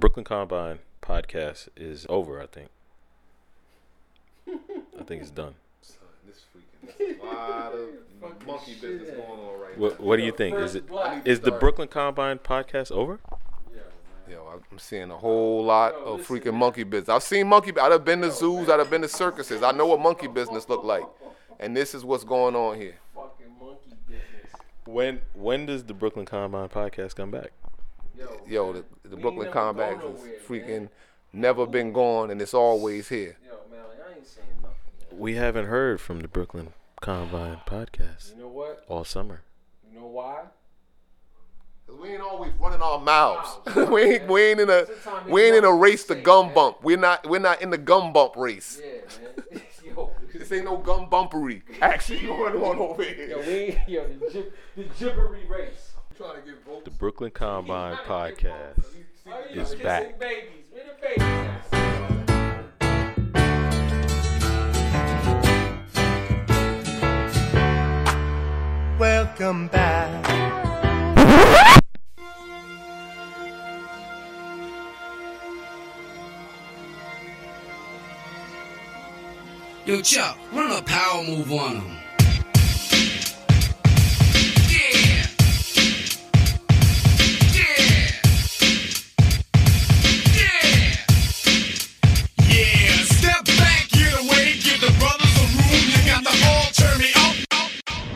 Brooklyn Combine podcast is over. I think. I think it's done. Son, this freaking there's a lot of monkey business going on right What now. What do you think? Is it I need to is the Brooklyn Combine podcast over? Yo, I'm seeing a whole lot of freaking monkey business. I've seen monkey. I've been to zoos. I've been to circuses. I know what monkey business look like, and this is what's going on here. Fucking monkey business. When When does the Brooklyn Combine podcast come back? Yo, Yo, the, the Brooklyn ain't never nowhere, is freaking man. never been gone, and it's always here. yo, man, I ain't saying nothing. Man. We haven't heard from the Brooklyn Combine podcast You know what? all summer. You know why? Cause we ain't always running our mouths. Mouths, we ain't we ain't in a we ain't in a race to nothing gum say, bump. We're not we're not in the gum bump race. Yeah, man. yo, This ain't no gum bumpery. Actually going on over here. yo, we, yo, the, jib, the gibbery race. Trying to get votes. The Brooklyn Combine podcast is back. Babies, where the babies at? Welcome back. Yo, Chuck, run a power move on him.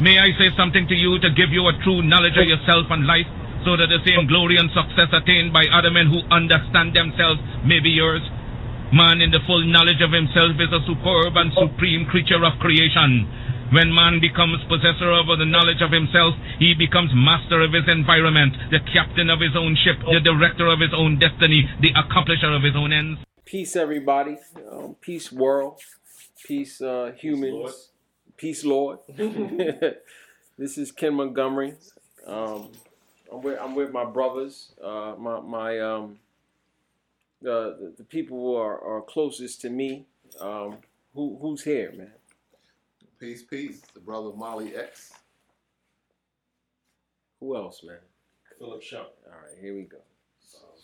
May I say something to you to give you a true knowledge of yourself and life, so that the same glory and success attained by other men who understand themselves may be yours? Man in the full knowledge of himself is a superb and supreme creature of creation. When man becomes possessor of the knowledge of himself, he becomes master of his environment, the captain of his own ship, the director of his own destiny, the accomplisher of his own ends. Peace, everybody. Um, peace, world. Peace, uh, humans. Peace, Lord. this is Ken Montgomery. Um, I'm with I'm with my brothers. Uh, my my um, the, the the people who are, are closest to me. Um, who who's here, man? Peace, peace. The brother Molly X. Who else, man? Philip Shump, All right, here we go.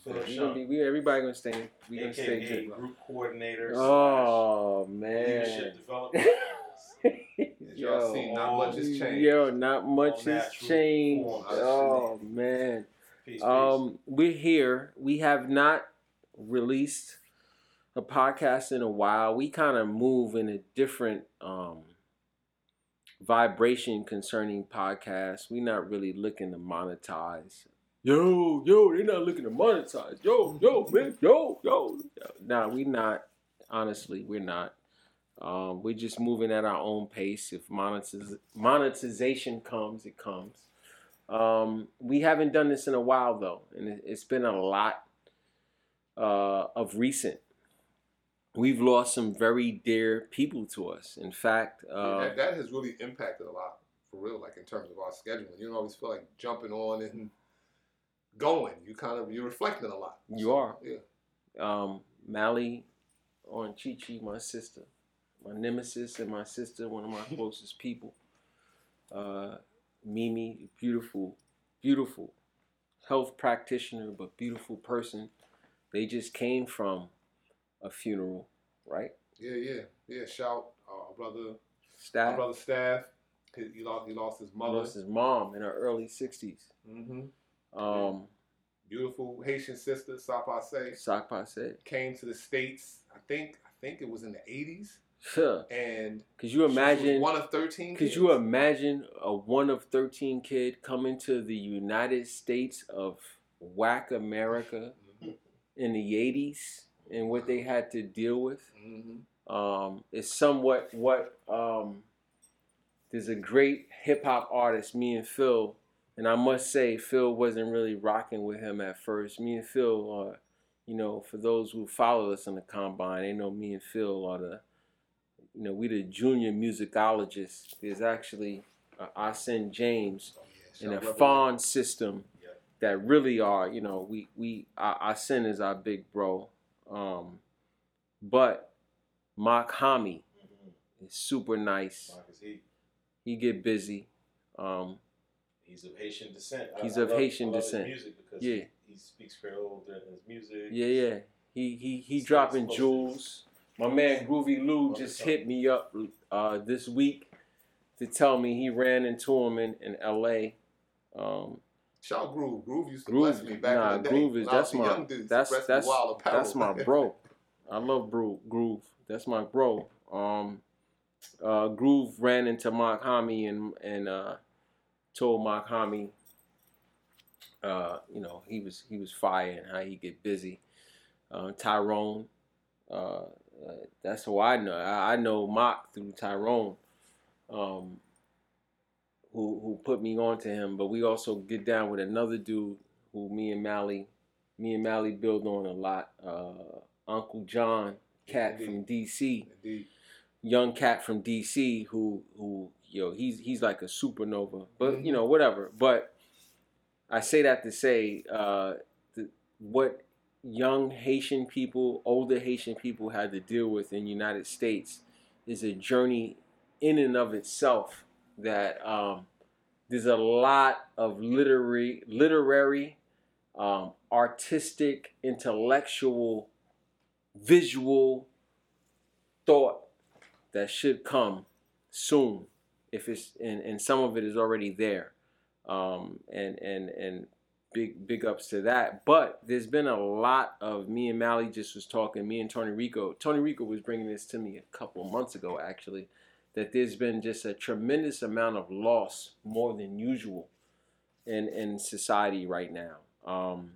Philip We gonna be, Shump, we, everybody gonna stay. We gonna stay aka good. group coordinator. Oh man. leadership development. As y'all see, not much has changed. Yo, not much All has changed. Oh man. Peace, peace. Um, we're here. We have not released a podcast in a while. We kind of move in a different um vibration concerning podcasts. We're not really looking to monetize. Yo, yo, they're not looking to monetize. Yo, yo, man, yo, yo. Nah, we not. Honestly, we're not. Um, we're just moving at our own pace. If monetiz- monetization comes, it comes. Um, we haven't done this in a while though, and it, it's been a lot uh, of recent. We've lost some very dear people to us. In fact, uh, that, that has really impacted a lot, for real, like in terms of our scheduling. You don't always feel like jumping on and going. You kind of, you're reflecting a lot. You are. Yeah. um, Mally on Chi Chi, my sister, my nemesis and my sister, one of my closest people. Uh, Mimi, beautiful, beautiful health practitioner, but beautiful person. They just came from a funeral, right? Yeah, yeah, yeah. Shout uh, brother, Staff brother Staff. He, he lost, he lost his mother. lost his mom in her early 60s. hmm Um, Beautiful Haitian sister, Sapase, Sakpa said, came to the states. I think, I think it was in the '80s, huh. and Could you imagine? one of thirteen? Could kids. you imagine a one of 13 kid coming to the United States of whack America in the 80s and what they had to deal with? Mhm. Um, it's somewhat what um, there's a great hip hop artist, me and Phil, and I must say Phil wasn't really rocking with him at first. Me and Phil are, you know, for those who follow us in the combine, they know me and Phil are the, you know, we the junior musicologists. There's actually uh, Arsene James Yeah, and a Fawn system Yeah. that really are, you know, we we our, sin is our big bro. Um, but Mach-Hommy is super nice. Marcus, he, He get busy. Um, he's of Haitian descent. He's I of Haitian I love his descent. music because Yeah. he, he speaks Creole during his music. Yeah, yeah. He he he dropping jewels. My man Groovy Lou just hit me up uh, this week to tell me he ran into him in, in L.A. Um, Shout Groove. Groove used to Groove, bless me back nah, in the day. Groove is that's my that's that's that's my bro. I love bro Groove. That's my bro. Um, uh, Groove ran into Mach-Hommy and and uh, told Mach-Hommy, uh, you know, he was he was fire and how he get busy. Uh, Tyrone, uh, uh, that's who I know. I, I know Mark through Tyrone. Um, who who put me on to him. But we also get down with another dude who me and Mally, me and Mally build on a lot. Uh, Uncle John, cat from DC, Indeed. young cat from DC, who who yo he's he's like a supernova. But Mhm. you know whatever. But I say that to say uh, the, what young Haitian people, older Haitian people had to deal with in the United States is a journey in and of itself that um, there's a lot of literary, literary, um, artistic, intellectual, visual thought that should come soon, if it's and, and some of it is already there, um, and and and big big ups to that. But there's been a lot of me and Mally just was talking. Me and Tony Rico. Tony Rico was bringing this to me a couple months ago, actually that there's been just a tremendous amount of loss more than usual in in society right now. Um,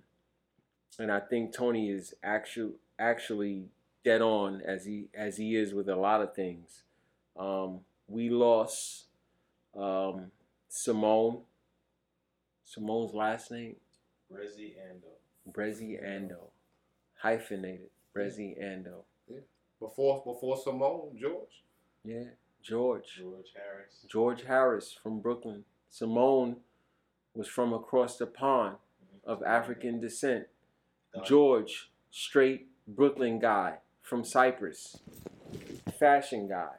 and I think Tony is actually actually dead on as he as he is with a lot of things. Um, we lost um, Simone. Simone's last name Rezzy Ando. Brezzy Ando, hyphenated Brezzy Ando. Yeah. Before before Simone, George. Yeah, George. George Harris. George Harris from Brooklyn. Simone was from across the pond of African descent. George, straight Brooklyn guy from Cyprus, fashion guy.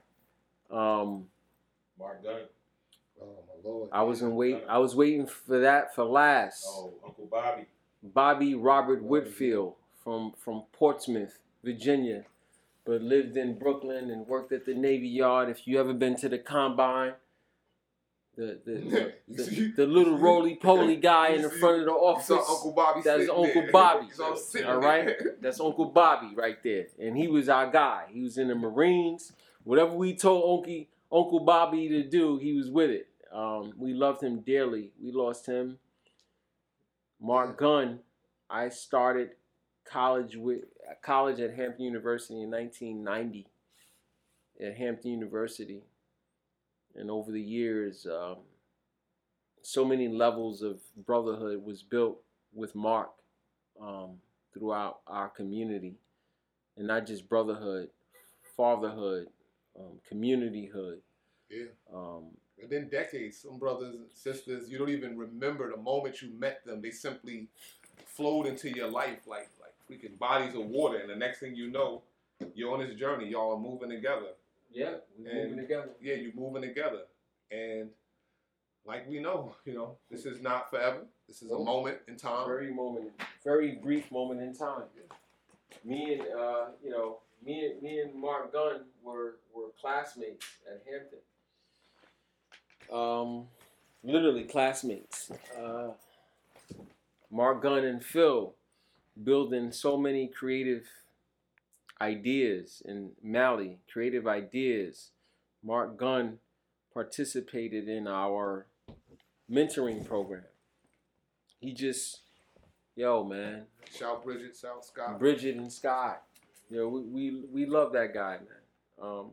Um, Mark Gunn. Oh my lord. I was in wait. I was waiting for that for last. Oh, Uncle Bobby. Bobby Robert Whitfield from from Portsmouth, Virginia, but lived in Brooklyn and worked at the Navy Yard. If you ever been to the combine, the the, the, the, the little roly poly guy in the front of the office. Uncle Bobby That's Uncle there. Bobby. All right, there. that's Uncle Bobby right there, and he was our guy. He was in the Marines. Whatever we told Uncle Uncle Bobby to do, he was with it. Um, we loved him dearly. We lost him. Mark Gunn. I started college with college at Hampton University in 1990. At Hampton University, and over the years, um, so many levels of brotherhood was built with Mark um, throughout our community, and not just brotherhood, fatherhood, um, communityhood. Yeah. Um, And then decades, some brothers and sisters, you don't even remember the moment you met them. They simply flowed into your life like like freaking bodies of water. And the next thing you know, you're on this journey. Y'all are moving together. yeah, we And- moving together. Yeah, you're moving together. And like we know, you know, this is not forever. This is a moment in time. very moment, very brief moment in time. Me and uh, you know, me and me and Mark Gunn were were classmates at Hampton. Um, literally classmates. Uh, Mark Gunn and Phil building so many creative ideas and Mali, creative ideas. Mark Gunn participated in our mentoring program. He just, yo, man, Shout Bridget, shout Scott. Bridget and Sky. You know, we, we, we love that guy, man. Um,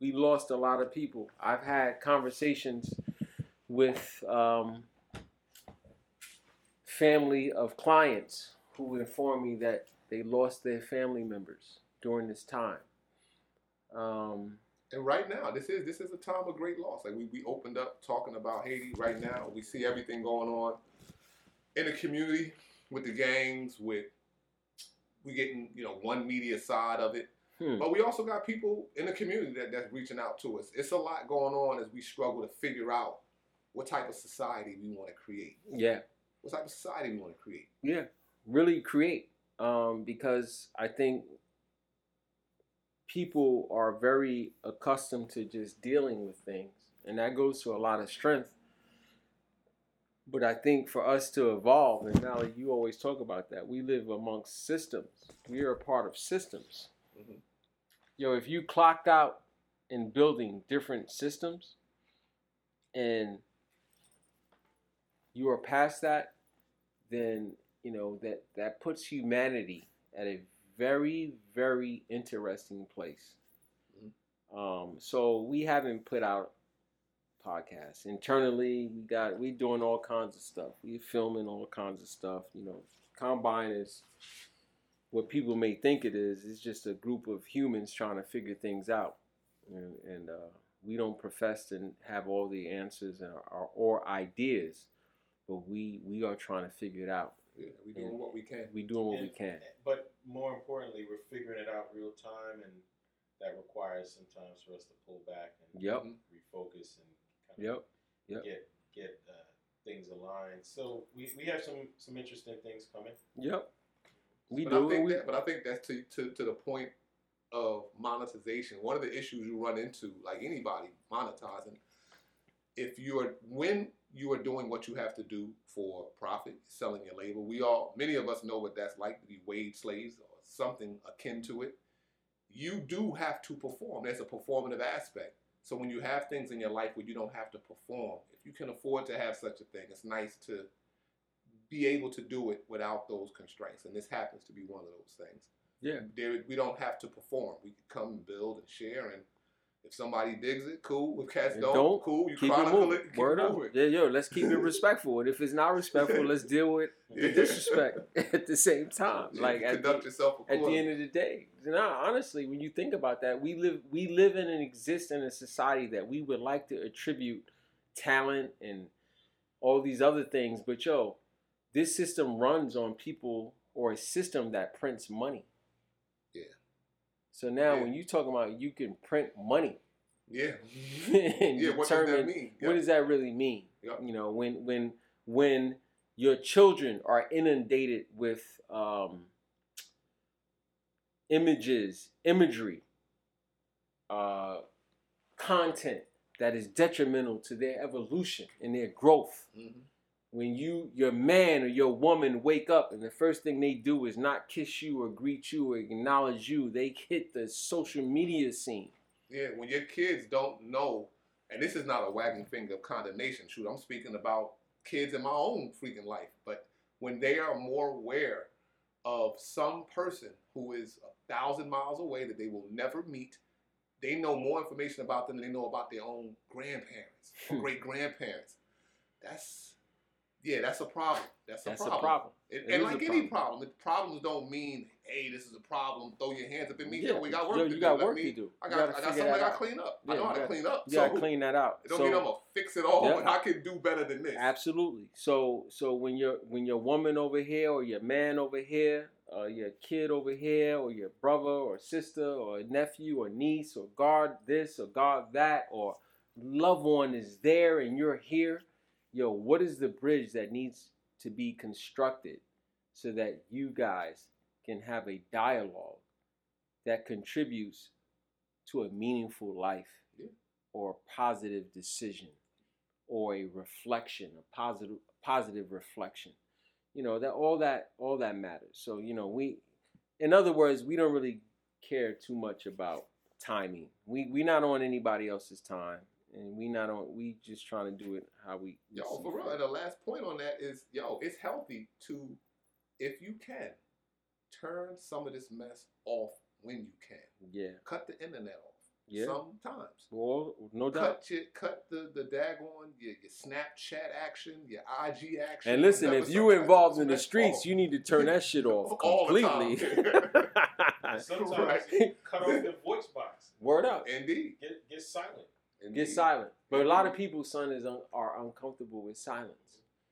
we lost a lot of people. I've had conversations with um, family of clients who informed me that they lost their family members during this time. Um, And right now, this is this is a time of great loss. Like we, we opened up talking about Haiti. Right now, we see everything going on in the community with the gangs. With we getting you know one media side of it, hmm. but we also got people in the community that, that's reaching out to us. It's a lot going on as we struggle to figure out what type of society we want to create. Yeah, What type of society we want to create. yeah. really create um, because I think people are very accustomed to just dealing with things, and that goes to a lot of strength. But I think for us to evolve, and now you always talk about that, we live amongst systems. We are a part of systems. Mhm. Yo, if you clocked out in building different systems, and you are past that, then you know that that puts humanity at a very very interesting place. Um, so we haven't put out podcasts internally. We got we doing all kinds of stuff. We filming all kinds of stuff. You know, combine is what people may think it is. It's just a group of humans trying to figure things out, and, and uh, we don't profess to have all the answers or, or, or ideas, but we we are trying to figure it out. Yeah, we doing what we can. We doing what we can. But more importantly, we're figuring it out real time, and that requires sometimes for us to pull back and Yep. refocus and kind of Yep. Yep. get get uh, things aligned. So we, we have some some interesting things coming. Yep. We but do. I think we, that, but I think that's to, to to the point of monetization. One of the issues you run into, like anybody monetizing, if you are when you are doing what you have to do for profit, selling your labor. We all, many of us know what that's like to be wage slaves or something akin to it. You do have to perform. There's a performative aspect. So when you have things in your life where you don't have to perform, if you can afford to have such a thing, it's nice to be able to do it without those constraints. And this happens to be one of those things. yeah. There, we don't have to perform. We can come and build and share. And if somebody digs it, cool. If cats don't, don't, cool. You Keep it chronicle it. Keep Word up. Yeah, yo, let's keep it respectful. And if it's not respectful, let's deal with the disrespect at the same time. Yeah, Like at conduct the, yourself at the end of the day. Nah, honestly, when you think about that, we live we live in and exist in a society that we would like to attribute talent and all these other things, but yo, this system runs on people or a system that prints money. So now Yeah. when you talk about you can print money Yeah. yeah. What does that mean? what does that really mean? You know, when when when your children are inundated with um, images, imagery, uh, content that is detrimental to their evolution and their growth. Mhm. When you, your man or your woman, wake up and the first thing they do is not kiss you or greet you or acknowledge you, they hit the social media scene. Yeah, when your kids don't know, and this is not a wagging finger of condemnation, shoot, I'm speaking about kids in my own freaking life, but when they are more aware of some person who is a thousand miles away that they will never meet, they know more information about them than they know about their own grandparents or great grandparents. That's yeah, that's a problem. That's a That's problem. a problem. And, and like any problem. problem, it- problems don't mean, hey, this is a problem. Throw your hands up at me. Yeah, we got work yo, to you do. got Let work to do. I got, I got something I got to clean up. Yeah, I know how to clean up. You so gotta clean that out. it don't So- mean I'm gonna fix it all, Yeah. but I can do better than this. Absolutely. So so when your when your woman over here or your man over here, uh, your kid over here, or your brother or sister or nephew or niece or guard this or guard that or loved one is there and you're here, yo, what is the bridge that needs to be constructed so that you guys can have a dialogue that contributes to a meaningful life Yeah. or a positive decision or a reflection, a positive positive reflection. You know, that all that all that matters. So, you know, we in other words, we don't really care too much about timing. We we're not on anybody else's time. And we not on we just trying to do it how we we Yo, for real. fit. And the last point on that is, yo, it's healthy to, if you can, turn some of this mess off when you can. Yeah. Cut the internet off. Yeah. Sometimes. Well, no doubt. Cut your, cut the the daggone your, your Snapchat action, your IG action. And listen, if you sometimes involved in the streets, off. you need to turn that shit off All completely. Sometimes Right. cut off the voice box. Word up. Indeed. Get get silent. Get silent. But a lot of people, son, is un- are uncomfortable with silence.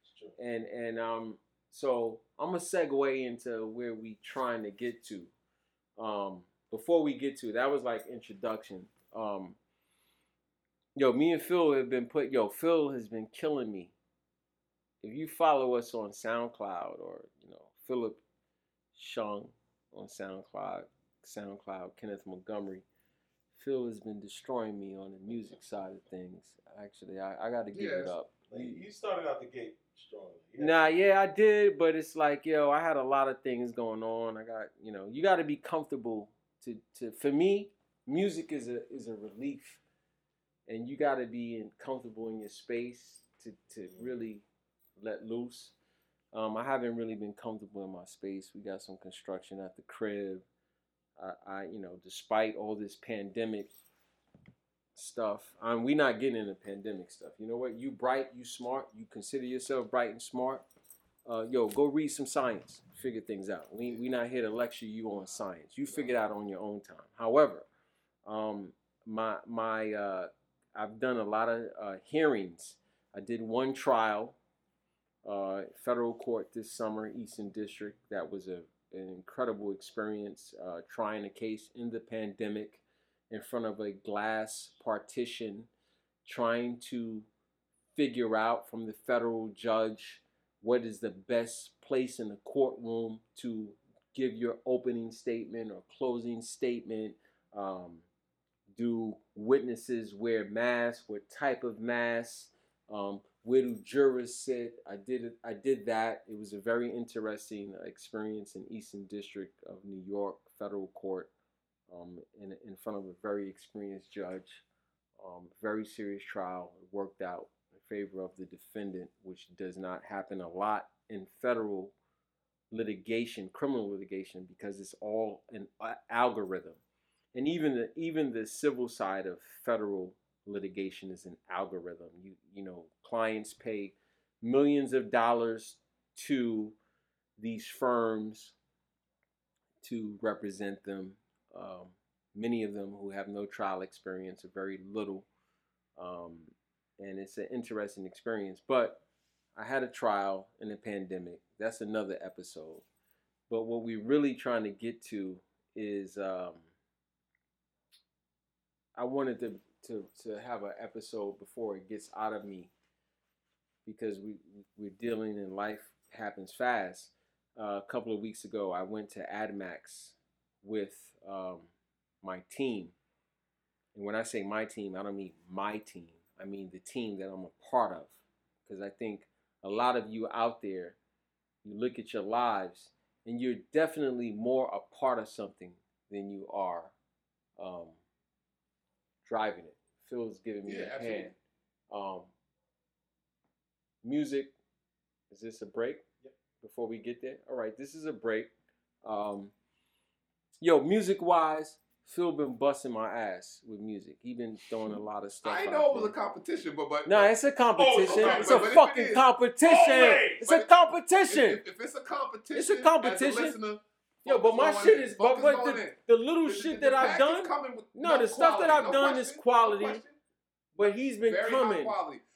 It's true. and and um so I'm gonna segue into where we trying to get to. Um, before we get to that was like introduction. Um, yo, me and Phil have been put. Yo, Phil has been killing me. If you follow us on SoundCloud or you know Philip Shung on SoundCloud. SoundCloud, Kenneth Montgomery. Phil has been destroying me on the music side of things. Actually, I, I got to give it up. Like, you started out the gate strongly. You had- Nah, yeah, I did, but it's like, yo, I had a lot of things going on. I got, you know, you got to be comfortable to, to. For me, music is a is a relief, and you got to be in, comfortable in your space to to really let loose. Um, I haven't really been comfortable in my space. We got some construction at the crib. I, you know, despite all this pandemic stuff, um, we not getting into pandemic stuff. You know what? You bright, you smart, you consider yourself bright and smart. Uh, yo, go read some science, figure things out. We we not here to lecture you on science. You figure it out on your own time. However, um, my my uh, I've done a lot of uh, hearings. I did one trial, uh, federal court this summer, Eastern District. That was a an incredible experience uh, trying a case in the pandemic in front of a glass partition, trying to figure out from the federal judge what is the best place in the courtroom to give your opening statement or closing statement. Um, do witnesses wear masks? What type of masks? Um, where do jurors sit? I did it. I did that. It was a very interesting experience in Eastern District of New York Federal Court, um, in in front of a very experienced judge. Um, very serious trial. It worked out in favor of the defendant, which does not happen a lot in federal litigation, criminal litigation, because it's all an algorithm and even the even the civil side of federal litigation is an algorithm. You you know, clients pay millions of dollars to these firms to represent them. Um, many of them who have no trial experience or very little, um, and it's an interesting experience. But I had a trial in the pandemic. That's another episode. But what we're really trying to get to is. Um, I wanted to to to have an episode before it gets out of me because we we're dealing in life happens fast. Uh, a couple of weeks ago, I went to AdMax with um, my team, and when I say my team, I don't mean my team. I mean the team that I'm a part of, because I think a lot of you out there, you look at your lives, and you're definitely more a part of something than you are. Um, driving it. Phil's giving me Yeah, a absolutely. hand. Um, music. Is this a break? Yep. Before we get there, all right. This is a break. Um, yo, music wise, Phil been busting my ass with music. He been throwing a lot of stuff. I know it was there. a competition, but but No, it's a competition. okay, it's but- a but fucking is- competition. Always, it's but a if- competition. if, if it's a competition, It's a competition. A listener, Yo, but my shit it. is, but, Focus but the, the little The- shit the that I've done, with No, the stuff that I've no done question, is quality. question. but he's been Very coming.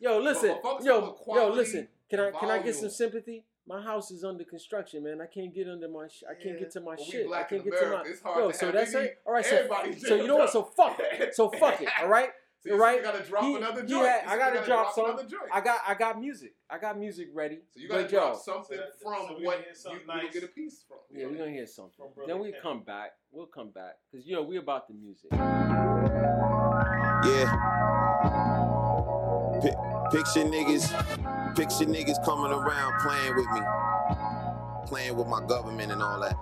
Yo, listen, but yo, yo, listen. Can I can I get some sympathy? My house is under construction, man. I can't get under my. Sh- I can't Yeah, get to my but we shit. I can't get to my. It's hard Yo, so that's it. All right, so so you know what? So fuck it. So fuck it. All right. So you right? gotta drop He- another he joint. had- I gotta gotta drop some. another joint. I got I got music. I got music ready. So you gotta but drop yo, something So that- from so we what gonna you, something you nice. get a piece from. yeah, we're gonna hear something. Then we Ken. come back. We'll come back because you know we about the music. Yeah. Pi- picture niggas, picture niggas coming around playing with me, playing with my government and all that.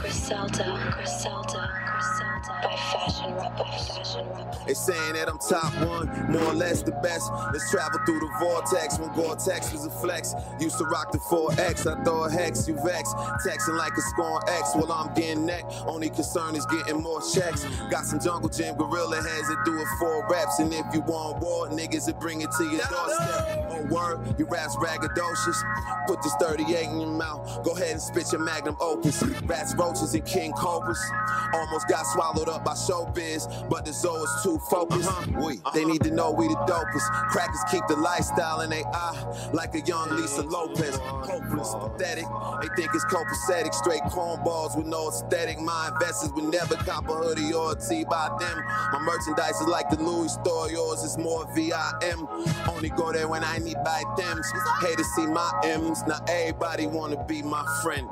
Griselda, Griselda, Griselda. By fashion rap, by fashion rap. They saying that I'm top one, more or less the best. Let's travel through the vortex when Gore-Tex was a flex. Used to rock the 4X, I throw a hex, you vex. Texting like a scorn X while I'm getting neck. Only concern is getting more checks. Got some jungle gym gorilla heads that do it four reps. And if you want war, niggas that bring it to your doorstep. Word, you raps braggadocious. Put this 38 in your mouth. Go ahead and spit your magnum opus. Rats, roaches, and king cobras. Almost got swallowed up by showbiz, but the Zoe is too focused. Uh-huh. We, uh-huh. they need to know we the dopest. Crackers keep the lifestyle in they eye, like a young Lisa Lopes. Hopeless, pathetic. They think it's copacetic, straight cornballs with no aesthetic. My investors would never cop a hoodie or a tee by them. My merchandise is like the Louis store, yours is more VIM. Only go there when I need buy them. Hate to see my M's, now everybody wanna be my friend.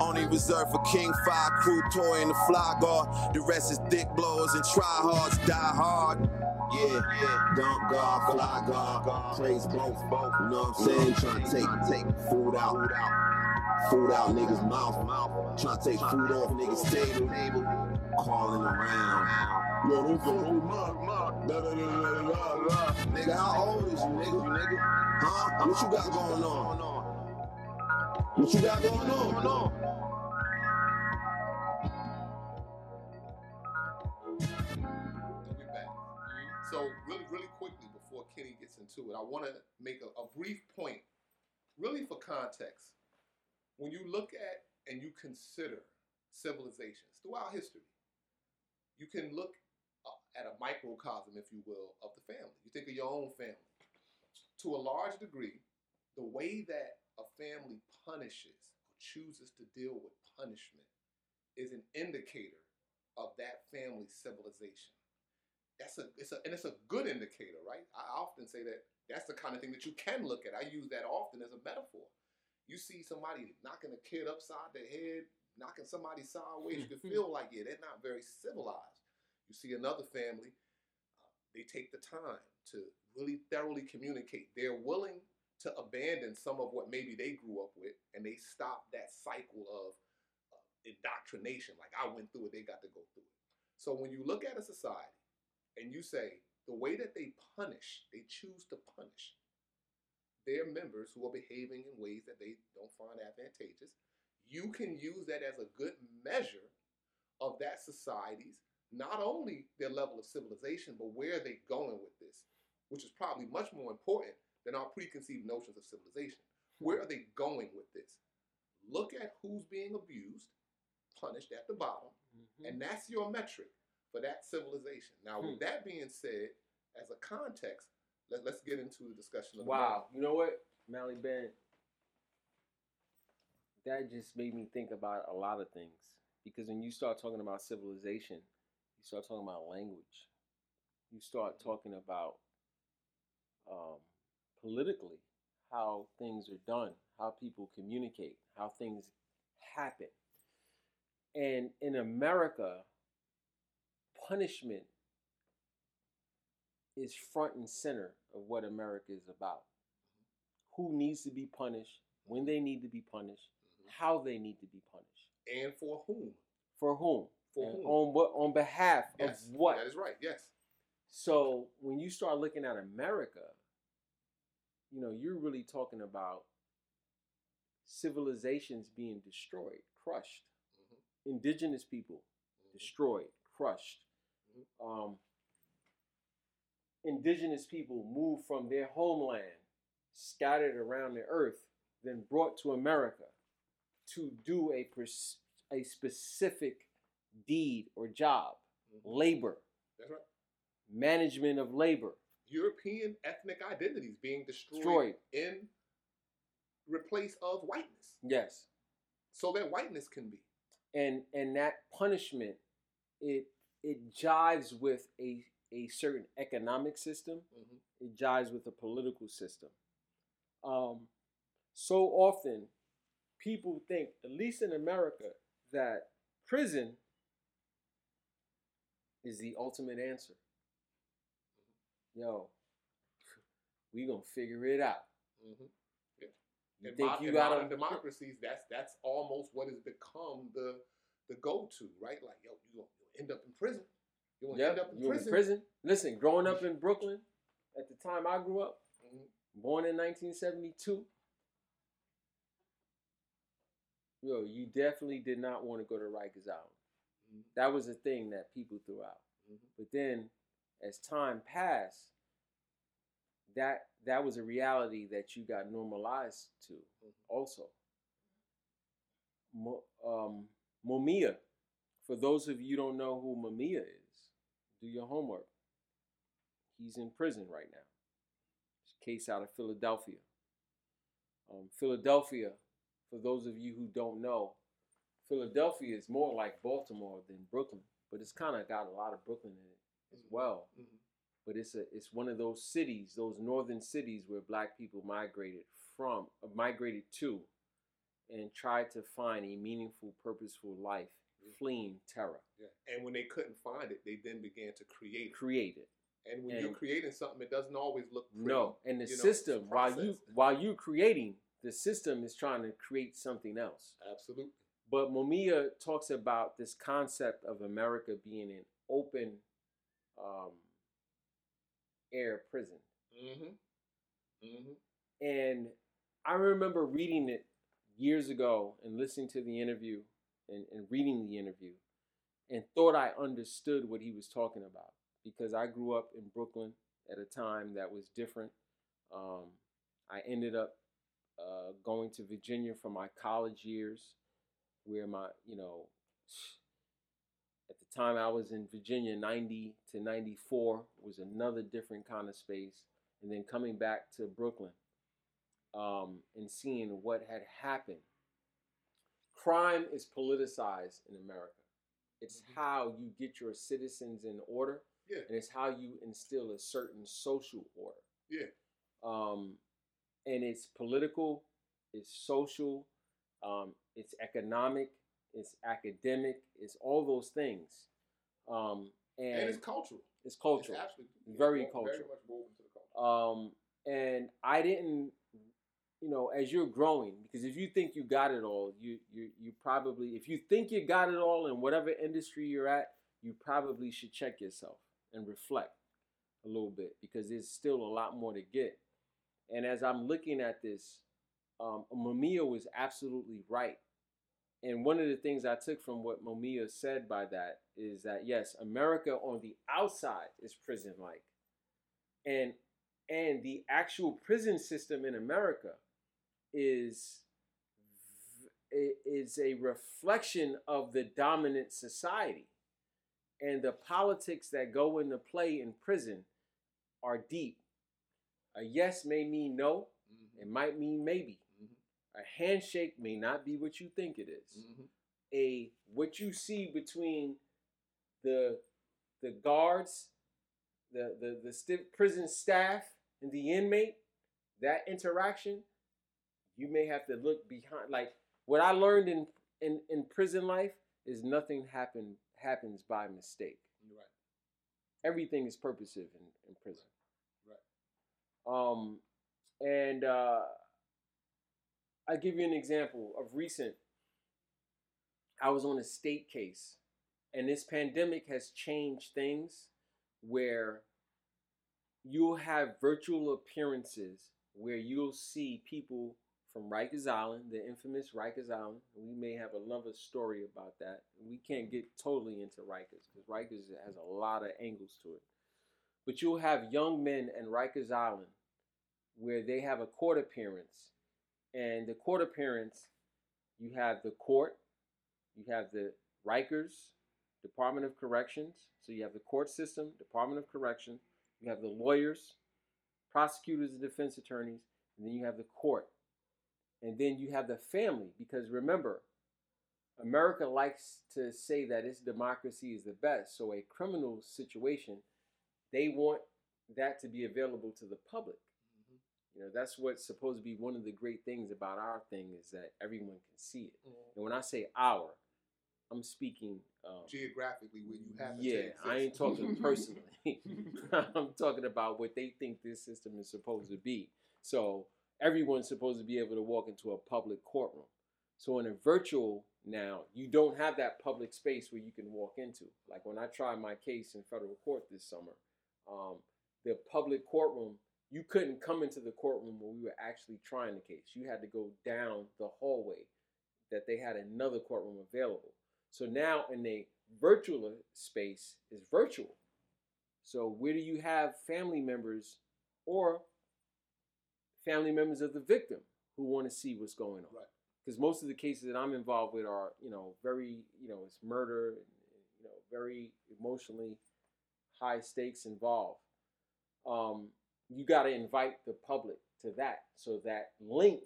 Only reserved for King Five crew toy and the fly guard. The rest is dick blowers and tryhards, die hard. Yeah, yeah, dump guard, fly guard, praise both, both. You know what I'm saying? Trying to take, take food out, food out, food out niggas' mouth, mouth. Trying to take food off niggas' table, calling around. Yo, da, da, da, da, da, da. Nigga, how old is you, nigga? Nigga? Huh? What you got going on? What you got going on? And we back. So really, really quickly before Kenny gets into it, I want to make a, a brief point, really for context. When you look at and you consider civilizations throughout history, you can look uh, at a microcosm, if you will, of the family. You think of your own family. To a large degree, the way that a family punishes or chooses to deal with punishment is an indicator of that family civilization. That's a it's a and it's a good indicator, right? I often say that that's the kind of thing that you can look at. I use that often as a metaphor. You see somebody knocking a kid upside the head, knocking somebody sideways, you can feel like yeah, they're not very civilized. You see another family, uh, they take the time to really thoroughly communicate. They're willing to abandon some of what maybe they grew up with, and they stop that cycle of uh, indoctrination. Like I went through it, they got to go through it. So when you look at a society and you say the way that they punish, they choose to punish their members who are behaving in ways that they don't find advantageous, you can use that as a good measure of that society's not only their level of civilization, but where are they going with this, which is probably much more important than our preconceived notions of civilization. Where are they going with this? Look at who's being abused, punished at the bottom, mm-hmm. and that's your metric for that civilization. Now, with hmm. that being said, as a context, let, let's get into the discussion of the Wow. You know what, Mally Ben? That just made me think about a lot of things. Because when you start talking about civilization, you start talking about language. You start talking about um, politically how things are done, how people communicate, how things happen. And in America, punishment is front and center of what America is about. Who needs to be punished, when they need to be punished, how they need to be punished, and for whom? for whom, For and whom? on what, on behalf Yes, of what. That is right. Yes. So when you start looking at America, you know, you're really talking about civilizations being destroyed, crushed, Mhm. indigenous people Mhm. destroyed, crushed. Mhm. Um, indigenous people moved from their homeland, scattered around the earth, then brought to America to do a pers- a specific deed or job, Mhm. labor, That's right. management of labor. European ethnic identities being destroyed, Destroyed. in replace of whiteness, Yes. so that whiteness can be. and and that punishment it it jives with a a certain economic system Mhm. it jives with a political system um so often people think at least in america that prison is the ultimate answer yo we gonna figure it out Mhm. you in think you in gotta modern democracies, that's that's almost what has become the the go to, right? Like, yo, you gonna end up in prison. You gonna end up in prison. in prison. Listen, growing up in Brooklyn, at the time I grew up, Mhm. born in 1972, yo, you definitely did not want to go to Rikers Island. Mhm. That was a thing that people threw out. Mhm. But then, as time passed, that that was a reality that you got normalized to. Mhm. Also, Mo, um, Mumia for those of you who don't know who Mumia is, do your homework. He's in prison right now. It's a case out of Philadelphia. Um, Philadelphia, for those of you who don't know, Philadelphia is more like Baltimore than Brooklyn, but it's kind of got a lot of Brooklyn in it as well. Mhm. But it's a it's one of those cities, those northern cities where black people migrated from, uh, migrated to, and tried to find a meaningful, purposeful life, fleeing terror. Yeah. And when they couldn't find it, they then began to create Create it. And when And- you're creating something, it doesn't always look pretty. No, and the know, system it's while you while you creating, the system is trying to create something else. Absolutely. But Mumia talks about this concept of America being an open um, air prison. Mm-hmm. Mm-hmm. And I remember reading it years ago and listening to the interview and, and reading the interview and thought I understood what he was talking about because I grew up in Brooklyn at a time that was different. Um, I ended up uh, going to Virginia for my college years, where my, you know, at the time I was in Virginia, 90 to 94 was another different kind of space. And then coming back to Brooklyn um, and seeing what had happened. Crime is politicized in America. It's how you get your citizens in order, Yeah. and it's how you instill a certain social order. Yeah. Um, and it's political, it's social, um, it's economic, it's academic, it's all those things. Um, and, And, it's cultural. it's cultural. It's actually Very cultural. Very much woven to the culture. Um, and I didn't, you know, as you're growing, because if you think you got it all, you you you probably, if you think you got it all in whatever industry you're at, you probably should check yourself and reflect a little bit because there's still a lot more to get. And as I'm looking at this, um, was absolutely right. And one of the things I took from what Mumia said by that is that yes, America on the outside is prison-like, and and the actual prison system in America is is a reflection of the dominant society, and the politics that go into play in prison are deep. A yes may mean no, Mm-hmm. it might mean maybe. Mhm. A handshake may not be what you think it is. Mhm. A what you see between the the guards, the the the prison staff, and the inmate, that interaction, you may have to look behind. Like what I learned in in, in prison life is nothing happen happens by mistake. Right. Everything is purposive in, in prison. Right. Um, and uh, I give you an example of recent. I was on a state case, and this pandemic has changed things where you'll have virtual appearances where you'll see people from Rikers Island, the infamous Rikers Island. We may have a another story about that. We can't get totally into Rikers because Rikers has a lot of angles to it. But you'll have young men in Rikers Island where they have a court appearance. And the court appearance, you have the court, you have the Rikers, Department of Corrections. So you have the court system, Department of Correction, you have the lawyers, prosecutors and defense attorneys, and then you have the court. And then you have the family, because remember, America likes to say that its democracy is the best. So a criminal situation, they want that to be available to the public. You know, that's what's supposed to be one of the great things about our thing is that everyone can see it. And when I say our, I'm speaking um, Geographically, where you happen to yeah, exist. I ain't talking personally. I'm talking about what they think this system is supposed to be. So everyone's supposed to be able to walk into a public courtroom. So in a virtual now, you don't have that public space where you can walk into. Like when I tried my case in federal court this summer, um, the public courtroom, you couldn't come into the courtroom where we were actually trying the case. You had to go down the hallway that they had another courtroom available. So now in a virtual space is virtual. So where do you have family members or family members of the victim who want to see what's going on? Right. because most of the cases that I'm involved with are, you know, very, you know, it's murder, you know, very emotionally high stakes involved. Um, you got to invite the public to that. So that link,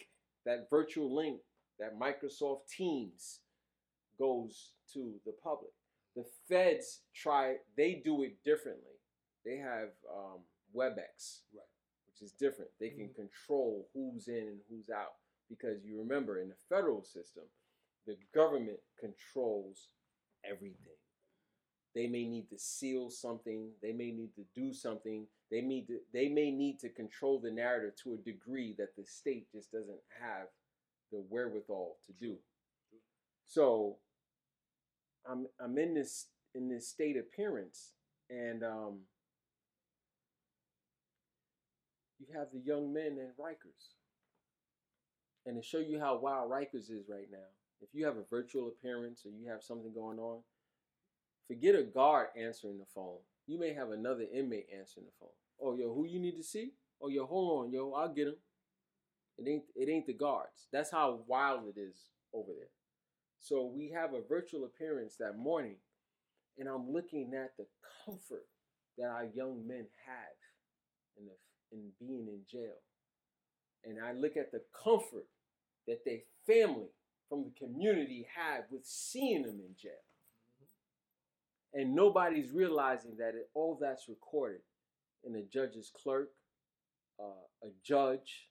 that virtual link, that Microsoft Teams goes to the public. The feds try, they do it differently. They have um, WebEx, Right. which is different. They can control who's in and who's out because you remember in the federal system, the government controls everything. They may need to seal something. They may need to do something. They need to. They may need to control the narrative to a degree that the state just doesn't have the wherewithal to do. So, I'm I'm in this in this state appearance, and um, you have the young men in Rikers. And to show you how wild Rikers is right now, if you have a virtual appearance or you have something going on, forget a guard answering the phone. You may have another inmate answering the phone. Oh, yo, who you need to see? Oh, yo, hold on, yo, I'll get him. It ain't it ain't the guards. That's how wild it is over there. So we have a virtual appearance that morning, and I'm looking at the comfort that our young men have in the in being in jail. And I look at the comfort that their family from the community have with seeing them in jail. And nobody's realizing that it, all that's recorded in a judge's clerk, uh, a judge,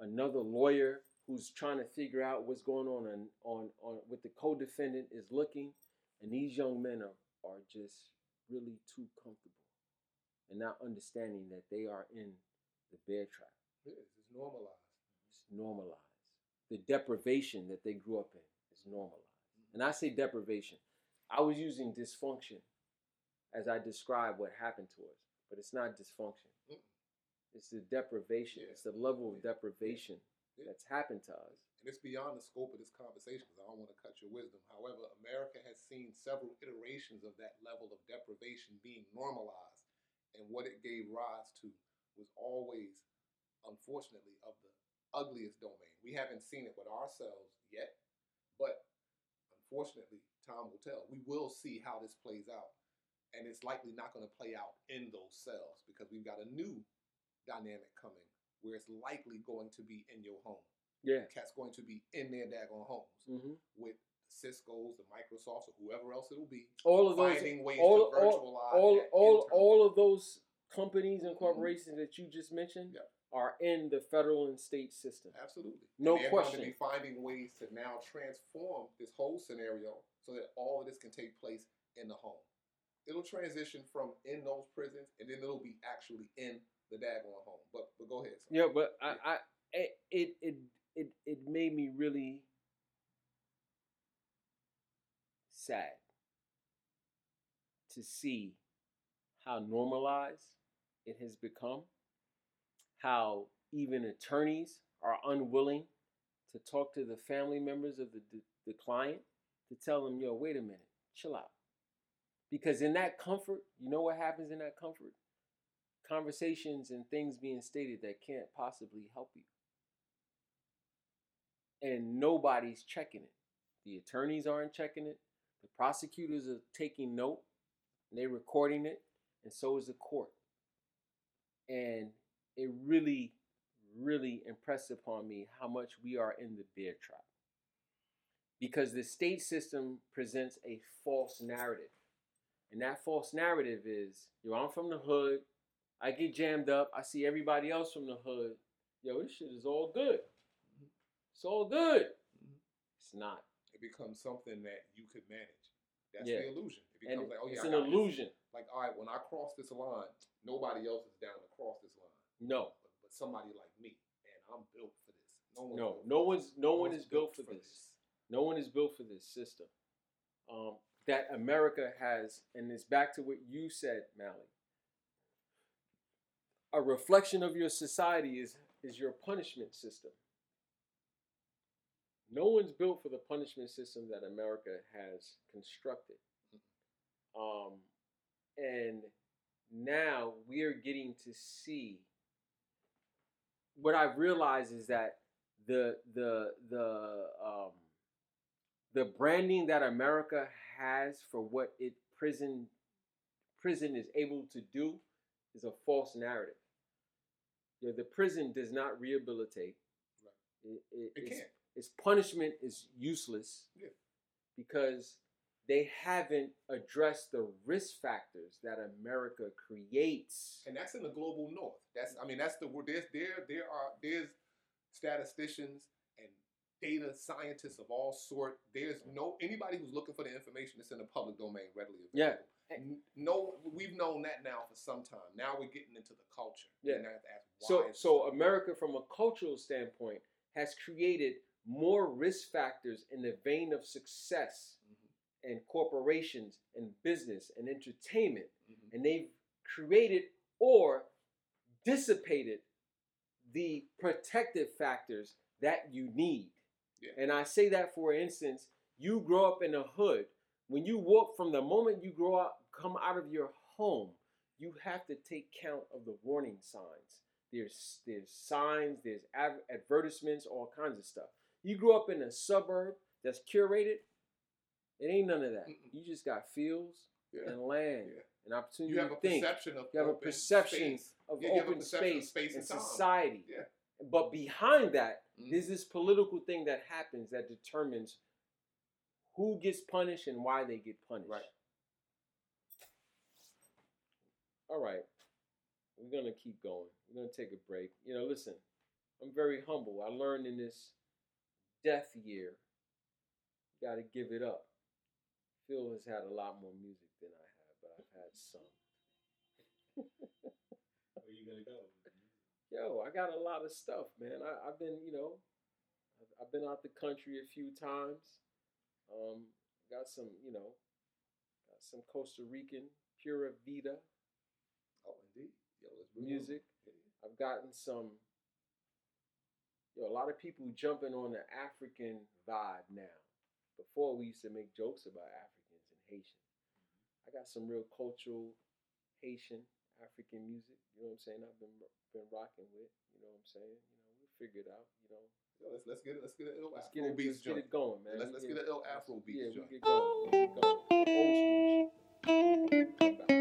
another lawyer who's trying to figure out what's going on on, on, on what the co-defendant is looking, and these young men are, are just really too comfortable and not understanding that they are in the bear trap. It is. It's normalized. It's normalized. The deprivation that they grew up in is normalized. And I say deprivation. I was using dysfunction as I describe what happened to us, but it's not dysfunction. Mm-mm. It's the deprivation. Yeah. It's the level of Yeah. deprivation Yeah. that's happened to us. And it's beyond the scope of this conversation because I don't want to cut your wisdom. However, America has seen several iterations of that level of deprivation being normalized. And what it gave rise to was always, unfortunately, of the ugliest domain. We haven't seen it with ourselves yet, but unfortunately, time will tell. We will see how this plays out. And it's likely not going to play out in those cells because we've got a new dynamic coming where it's likely going to be in your home Yeah. cats going to be in their daggone homes hmm with Cisco's, the Microsofts, or whoever else it'll be, All of those, finding ways all, to all, virtualize all, all, all of those companies and corporations that you just mentioned Yep. are in the federal and state system. Absolutely. No question. going to be finding ways to now transform this whole scenario so that all of this can take place in the home. It'll transition from in those prisons, and then it'll be actually in the daggone home. But but go ahead. son. Yeah, but I, I it, it it it it made me really sad to see how normalized it has become, how even attorneys are unwilling to talk to the family members of the, the, the client to tell them, yo, wait a minute, chill out. Because in that comfort, you know what happens in that comfort? Conversations and things being stated that can't possibly help you. And nobody's checking it. The attorneys aren't checking it. The prosecutors are taking note they're recording it, and so is the court. And it really, really impressed upon me how much we are in the bear trap. Because the state system presents a false narrative. And that false narrative is, yo, I'm from the hood. I get jammed up. I see everybody else from the hood. Yo, this shit is all good. Mm-hmm. It's all good. Mm-hmm. It's not. It becomes something that you could manage. That's Yeah. the illusion. It And becomes like, oh yeah, it's an got this. illusion. Like, all right, when I cross this line, nobody else is down to cross this line. No. but, but somebody like me, and I'm built for this. No, one No, no one's this. no one is built for this. No one is built for this system. Um, that America has, and it's back to what you said, Mally. A reflection of your society is is your punishment system. No one's built for the punishment system that America has constructed. Um, and now we are getting to see what I've realized is that the the the um, the branding that America has for what it prison prison is able to do is a false narrative. You know, the prison does not rehabilitate. It, it, It its- can't. its punishment is useless Yeah. because they haven't addressed the risk factors that America creates. and that's in the global north. That's I mean that's the word. There's there there are there's statisticians data scientists of all sort. There's no anybody who's looking for the information that's in the public domain readily available. N- No, we've known that now for some time. Now we're getting into the culture. Yeah. And that- why So, so America, from a cultural standpoint, has created more risk factors in the vein of success Mhm, and corporations and business and entertainment, mhm. and they've created or dissipated the protective factors that you need. Yeah. And I say that for instance, you grow up in a hood. When you walk from the moment you grow up, come out of your home, you have to take count of the warning signs. There's there's signs, there's ad- advertisements, all kinds of stuff. You grow up in a suburb that's curated. It ain't none of that. Mm-mm. You just got fields Yeah. and land Yeah. and opportunity You have to a think. perception of You have a open perception space. of Yeah, you have a open perception of space, space and and society. Yeah. But behind that, Mhm. there's this political thing that happens that determines who gets punished and why they get punished. Right. All right. We're gonna keep going. We're gonna take a break. You know, listen, I'm very humble. I learned in this death year, you gotta give it up. Phil has had a lot more music than I have, but I've had some. Where you gonna go? Yo, I got a lot of stuff, man. I, I've been, you know, I've, I've been out the country a few times. Um, got some, you know, got some Costa Rican Pura Vida Oh, indeed. Yo, let's bring it music. on. I've gotten some, yo, a lot of people jumping on the African vibe now. Before we used to make jokes about Africans and Haitians. I got some real cultural Haitian African music. You know what I'm saying? I've been been rocking with. You know what I'm saying? You know, we'll figure it out. You know, Yo, let's let's get it. Let's get it. let's Afro get it, let's get it going, man. Let's let's get an ill Afro beats Yeah, we get going. We get going. Old school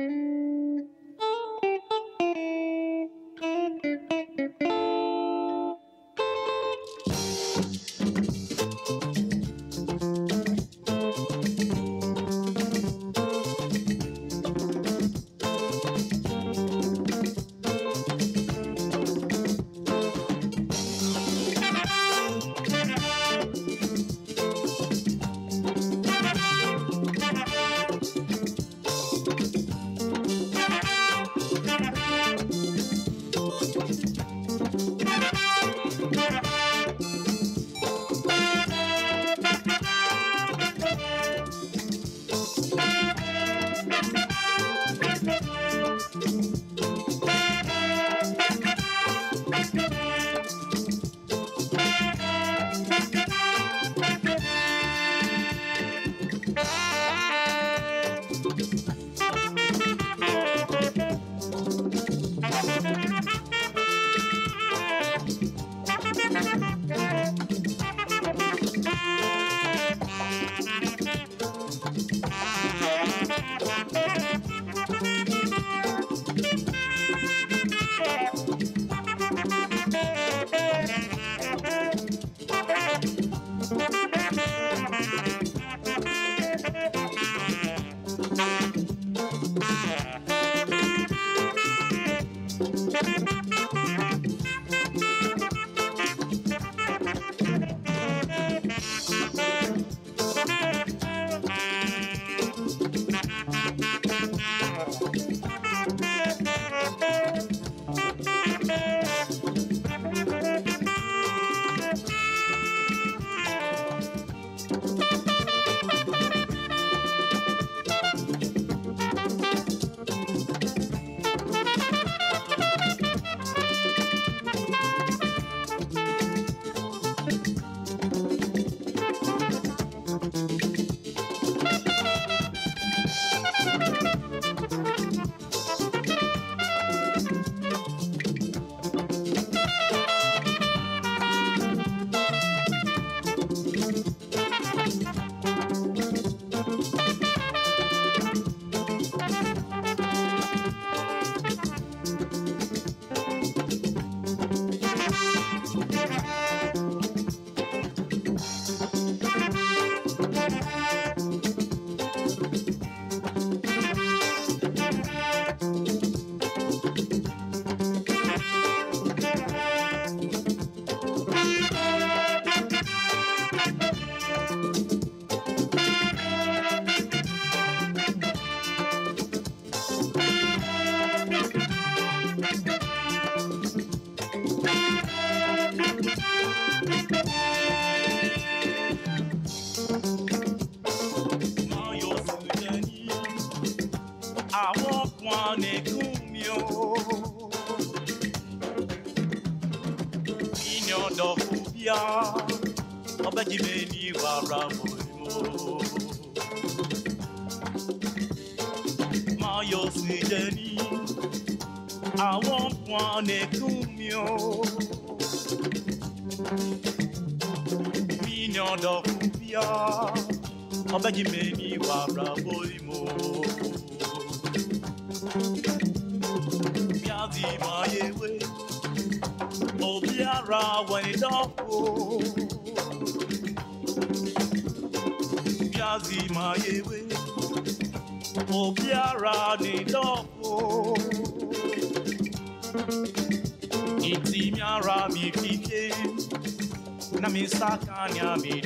Na mi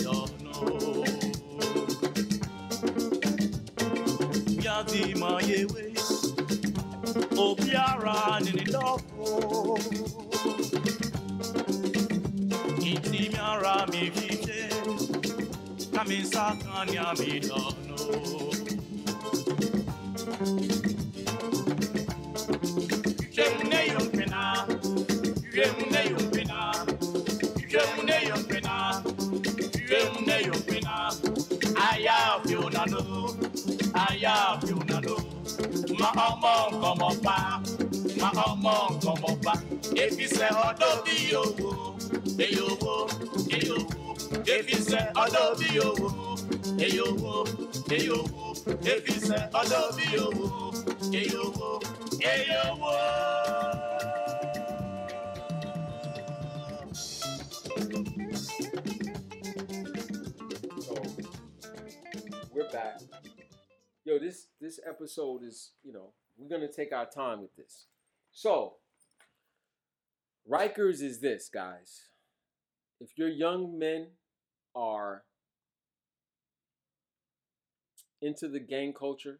Ma ọmọ nkọmọ pa, ma ọmọ nkọmọ pa. Efi sẹ ọdọ bí owó, èyí owó, èyí owó. Efi sẹ ọdọ bí owó, èyí owó, èyí owó. Efi sẹ ọdọ bí owó, èyí owó, we're back. Yo, this this episode is, you know, we're gonna take our time with this. So Rikers is this, guys. If your young men are into the gang culture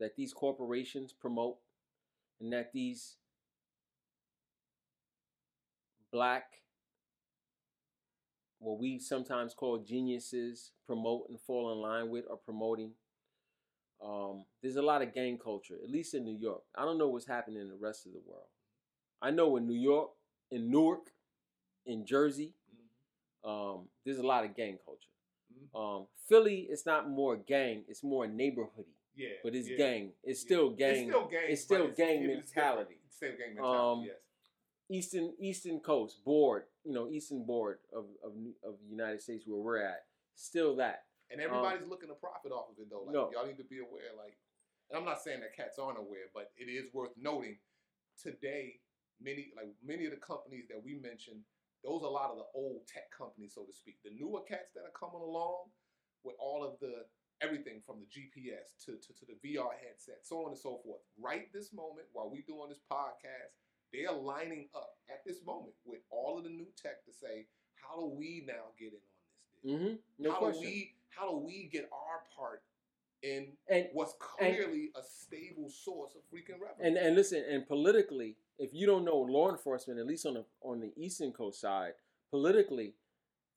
that these corporations promote and that these black what we sometimes call geniuses promote and fall in line with or promoting. Um, there's a lot of gang culture, at least in New York. I don't know what's happening in the rest of the world. I know in New York, in Newark, in Jersey, um, there's a lot of gang culture. Um, Philly, it's not more gang; it's more neighborhoody. Yeah, but it's yeah. gang. It's still gang. It's still gang. It's still gang yeah, but it's mentality. different. It's still gang mentality. Um, yes. Eastern Eastern Coast board, you know, Eastern board of of of the United States where we're at, still that. And everybody's looking to profit off of it though. Like no. y'all need to be aware. Like, and I'm not saying that cats aren't aware, but it is worth noting. Today, many like many of the companies that we mentioned, those are a lot of the old tech companies, so to speak. The newer cats that are coming along with all of the everything from the GPS to, to, to the VR headset, so on and so forth. Right this moment, while we're doing this podcast, they are lining up at this moment with all of the new tech to say, how do we now get in on this? Mm-hmm. No how question. do we how do we get our part in And- what's and- clearly a stable source of freaking revenue? And and listen, and politically, if you don't know law enforcement, at least on the on the Eastern Coast side, politically,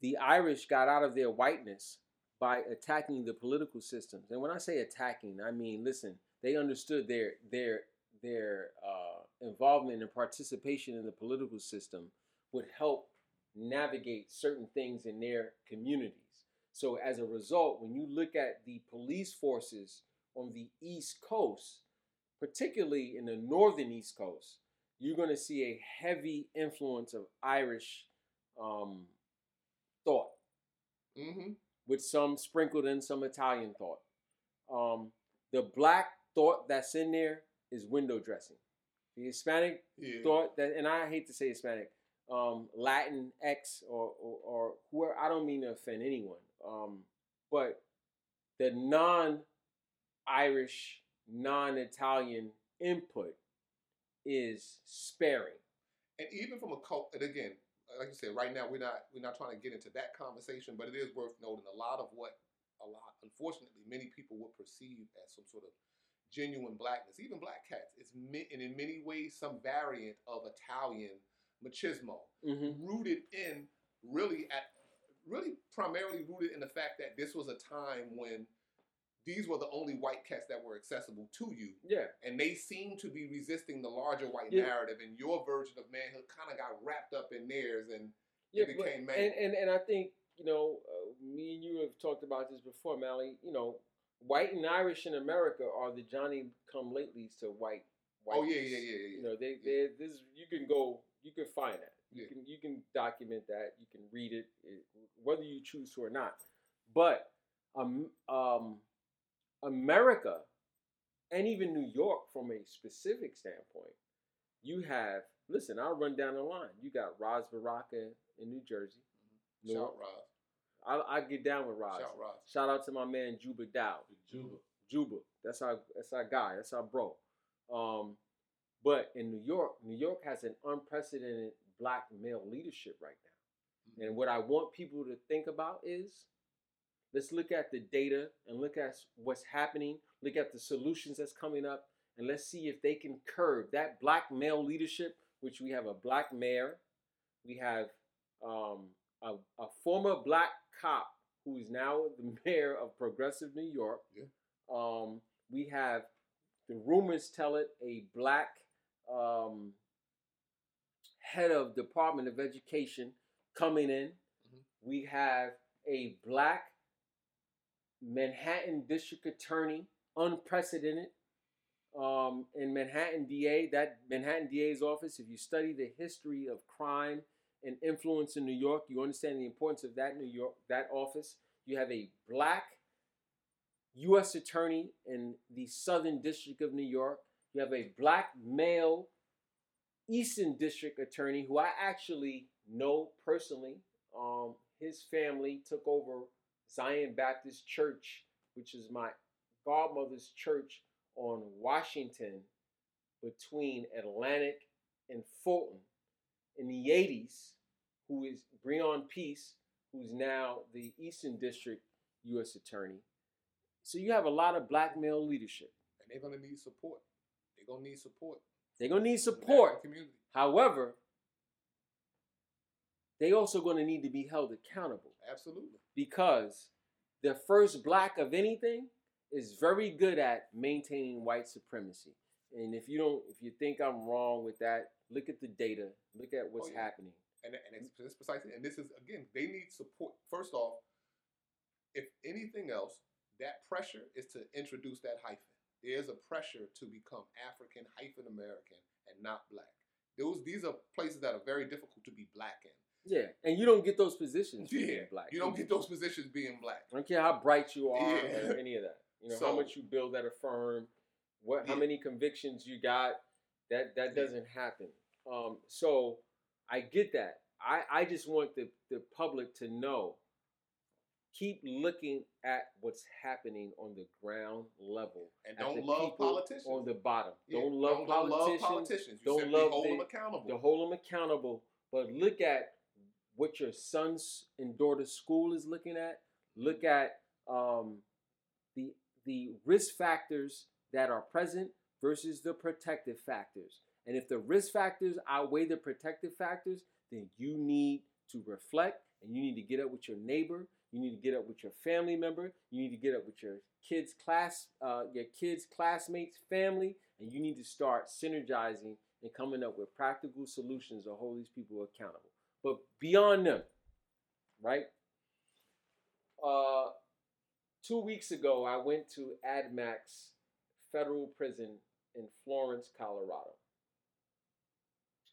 the Irish got out of their whiteness by attacking the political systems. And when I say attacking, I mean listen, they understood their their their uh, involvement and participation in the political system would help navigate certain things in their communities. So as a result, when you look at the police forces on the East Coast, particularly in the northern East Coast, you're going to see a heavy influence of Irish um, thought, mm-hmm. with some sprinkled in some Italian thought. Um, the black thought that's in there is window dressing. The Hispanic Yeah. thought that, and I hate to say Hispanic, um, Latin X or, or or whoever. I don't mean to offend anyone, um, but the non-Irish, non-Italian input is sparing. and even from a cult, and again, like you said, right now we're not we're not trying to get into that conversation, but it is worth noting a lot of what a lot, unfortunately, many people would perceive as some sort of genuine blackness, even black cats. It's mi- and in many ways some variant of Italian machismo, Mm-hmm. rooted in really at really primarily rooted in the fact that this was a time when these were the only white cats that were accessible to you. Yeah. And they seem to be resisting the larger white Yeah. narrative, and your version of manhood kind of got wrapped up in theirs, and Yeah, became and, and and I think you know, uh, me and you have talked about this before, Mally. You know, white and Irish in America are the Johnny come latelys to white. Oh, yeah, yeah, yeah, yeah, yeah. You know, they they this you can go, you can find that. You Yeah. can you can document that. You can read it, it whether you choose to or not. But um, um, America and even New York, from a specific standpoint, you have. Listen, I'll run down the line. You got Ras Baraka in New Jersey. New Shout. Ras. I, I get down with Ras. Shout Ras. Shout out to my man Juba Dow. Juba. Juba. That's our that's our guy. That's our bro. Um, but in New York, New York has an unprecedented black male leadership right now. And what I want people to think about is let's look at the data and look at what's happening, look at the solutions that's coming up, and let's see if they can curb that black male leadership, which we have a black mayor, we have um, a, a former black cop who is now the mayor of progressive New York. Yeah. Um, we have the rumors tell it a black um, head of Department of Education coming in. We have a black Manhattan District Attorney, unprecedented. Um, in Manhattan DA, that Manhattan DA's office, if you study the history of crime and influence in New York, you understand the importance of that New York, that office. You have a black U.S. attorney in the Southern District of New York. You have a black male Eastern District attorney who I actually know personally. Um, his family took over Zion Baptist Church, which is my godmother's church on Washington between Atlantic and Fulton in the 80s, who is Breon Peace, who's now the Eastern District U.S. Attorney. So you have a lot of black male leadership. and they're gonna need support. They're gonna need support. They're gonna need support. However, they also going to need to be held accountable Absolutely. because the first black of anything is very good at maintaining white supremacy. And if you don't, if you think I'm wrong with that, look at the data, look at what's Oh, yeah. happening. And, and it's precisely, and this is again, they need support. First off, if anything else, that pressure is to introduce that hyphen. There's a pressure to become African hyphen American and not black. Those these are places that are very difficult to be black in. Yeah, and you don't get those positions Yeah, being black. you don't get those positions being black. I don't care how bright you are Yeah. or any of that. You know how much you build at a firm, what how many convictions you got. That that doesn't happen. Um, so I get that. I I just want the the public to know. Keep looking at what's happening on the ground level And don't love politicians. on the bottom. Yeah, Don't love don't, don't love politicians. politicians. Don't love hold the- them accountable. to hold them accountable. But look at what your sons and daughters' school is looking at. Look at um, the the risk factors that are present versus the protective factors. And if the risk factors outweigh the protective factors, then you need to reflect and you need to get up with your neighbor. You need to get up with your family member. You need to get up with your kids' class, uh, your kids' classmates, family, and you need to start synergizing and coming up with practical solutions to hold these people accountable. But beyond them, right? Uh, two weeks ago, I went to AdMax Federal Prison in Florence, Colorado.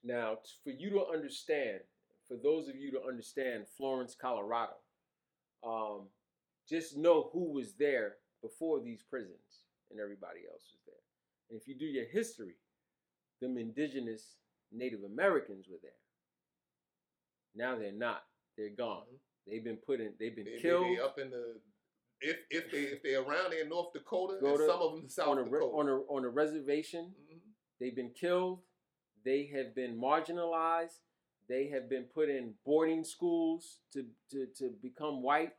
Now, for you to understand, for those of you to understand Florence, Colorado, um, just know who was there before these prisons and everybody else was there. And if you do your history, them indigenous Native Americans were there. Now they're not. They're gone. They've been put in. They've been They, they, killed they up in the if if they if they're around there in North Dakota, Go and some of them in South on a Dakota. on a on a reservation. Mhm. They've been killed. They have been marginalized. They have been put in boarding schools to, to, to become white.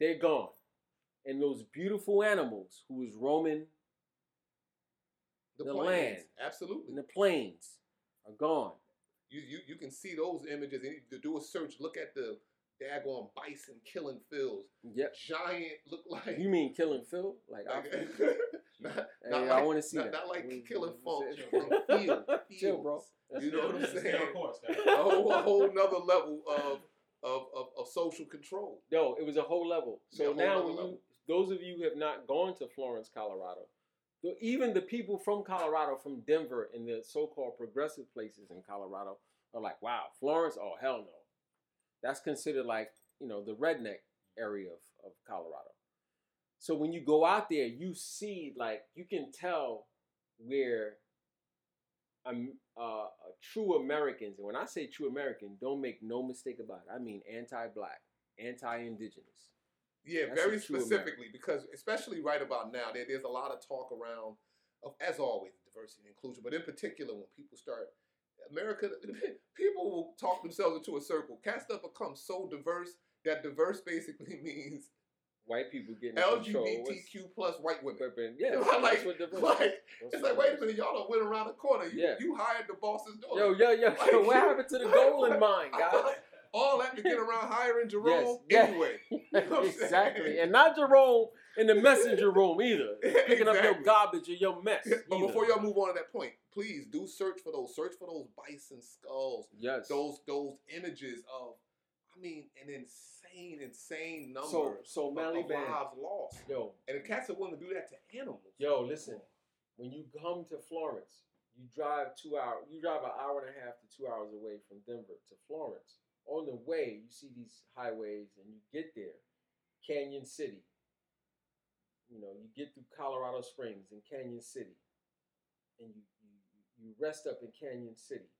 They're gone. And those beautiful animals who was roaming the, the plains, land. absolutely. in the plains are gone. you, you you can see those images and you do a search. Look at the daggone bison killing fields. Yep. Giant look like You mean killing Phil? Like, like, not, Hey, not I like, wanna see not, that. Not like We- killing folks, we- killing. Chill, bro. You know what I'm saying? on course, a whole, a whole nother level of, of, of, of social control. No, it was a whole level. So a whole now, when you, level. those of you who have not gone to Florence, Colorado, the, even the people from Colorado, from Denver, and the so-called progressive places in Colorado are like, "Wow, Florence? Oh hell no!" That's considered like you know the redneck area of, of Colorado. So when you go out there, you see like you can tell where um, uh, true Americans, and when I say true American, don't make no mistake about it. I mean anti-black, anti-indigenous. Yeah, That's very specifically because especially right about now, there, there's a lot of talk around of as always diversity and inclusion, but in particular when people start America, people will talk themselves into a circle. Cast Up becomes so diverse that diverse basically means White people getting in LGBTQ plus white women. Yeah, like, that's what diversity. like, it's like, wait a minute, y'all don't went around the corner. You, Yeah. you hired the boss's daughter. Yo, yo, yo, yo, what happened to the golden mine, guys? All that to get around hiring Jerome Yes, yeah. anyway. You know exactly, and not Jerome in the messenger room either, picking up your garbage or your mess. But either. before y'all move on to that point, please do search for those. Search for those bison skulls. yes, Those those images of, I mean, an insane, insane number so so of, Mally of lives lost. yo, And the cats are willing to do that to animals. yo, listen, when you come to Florence, you drive two hours, you drive an hour and a half to two hours away from Denver to Florence. On the way, you see these highways, and you get there, Cañon City. You know, you get through Colorado Springs and Cañon City, and you you, you rest up in Cañon City.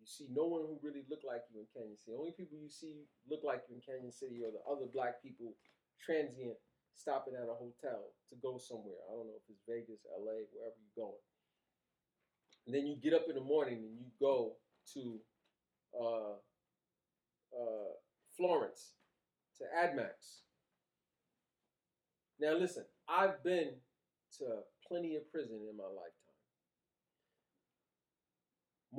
You see no one who really look like you in Cañon City. The only people you see look like you in Cañon City are the other black people, transient, stopping at a hotel to go somewhere. I don't know if it's Vegas, LA, wherever you're going. And then you get up in the morning and you go to uh, uh, Florence to AdMax. Now listen, I've been to plenty of prison in my lifetime.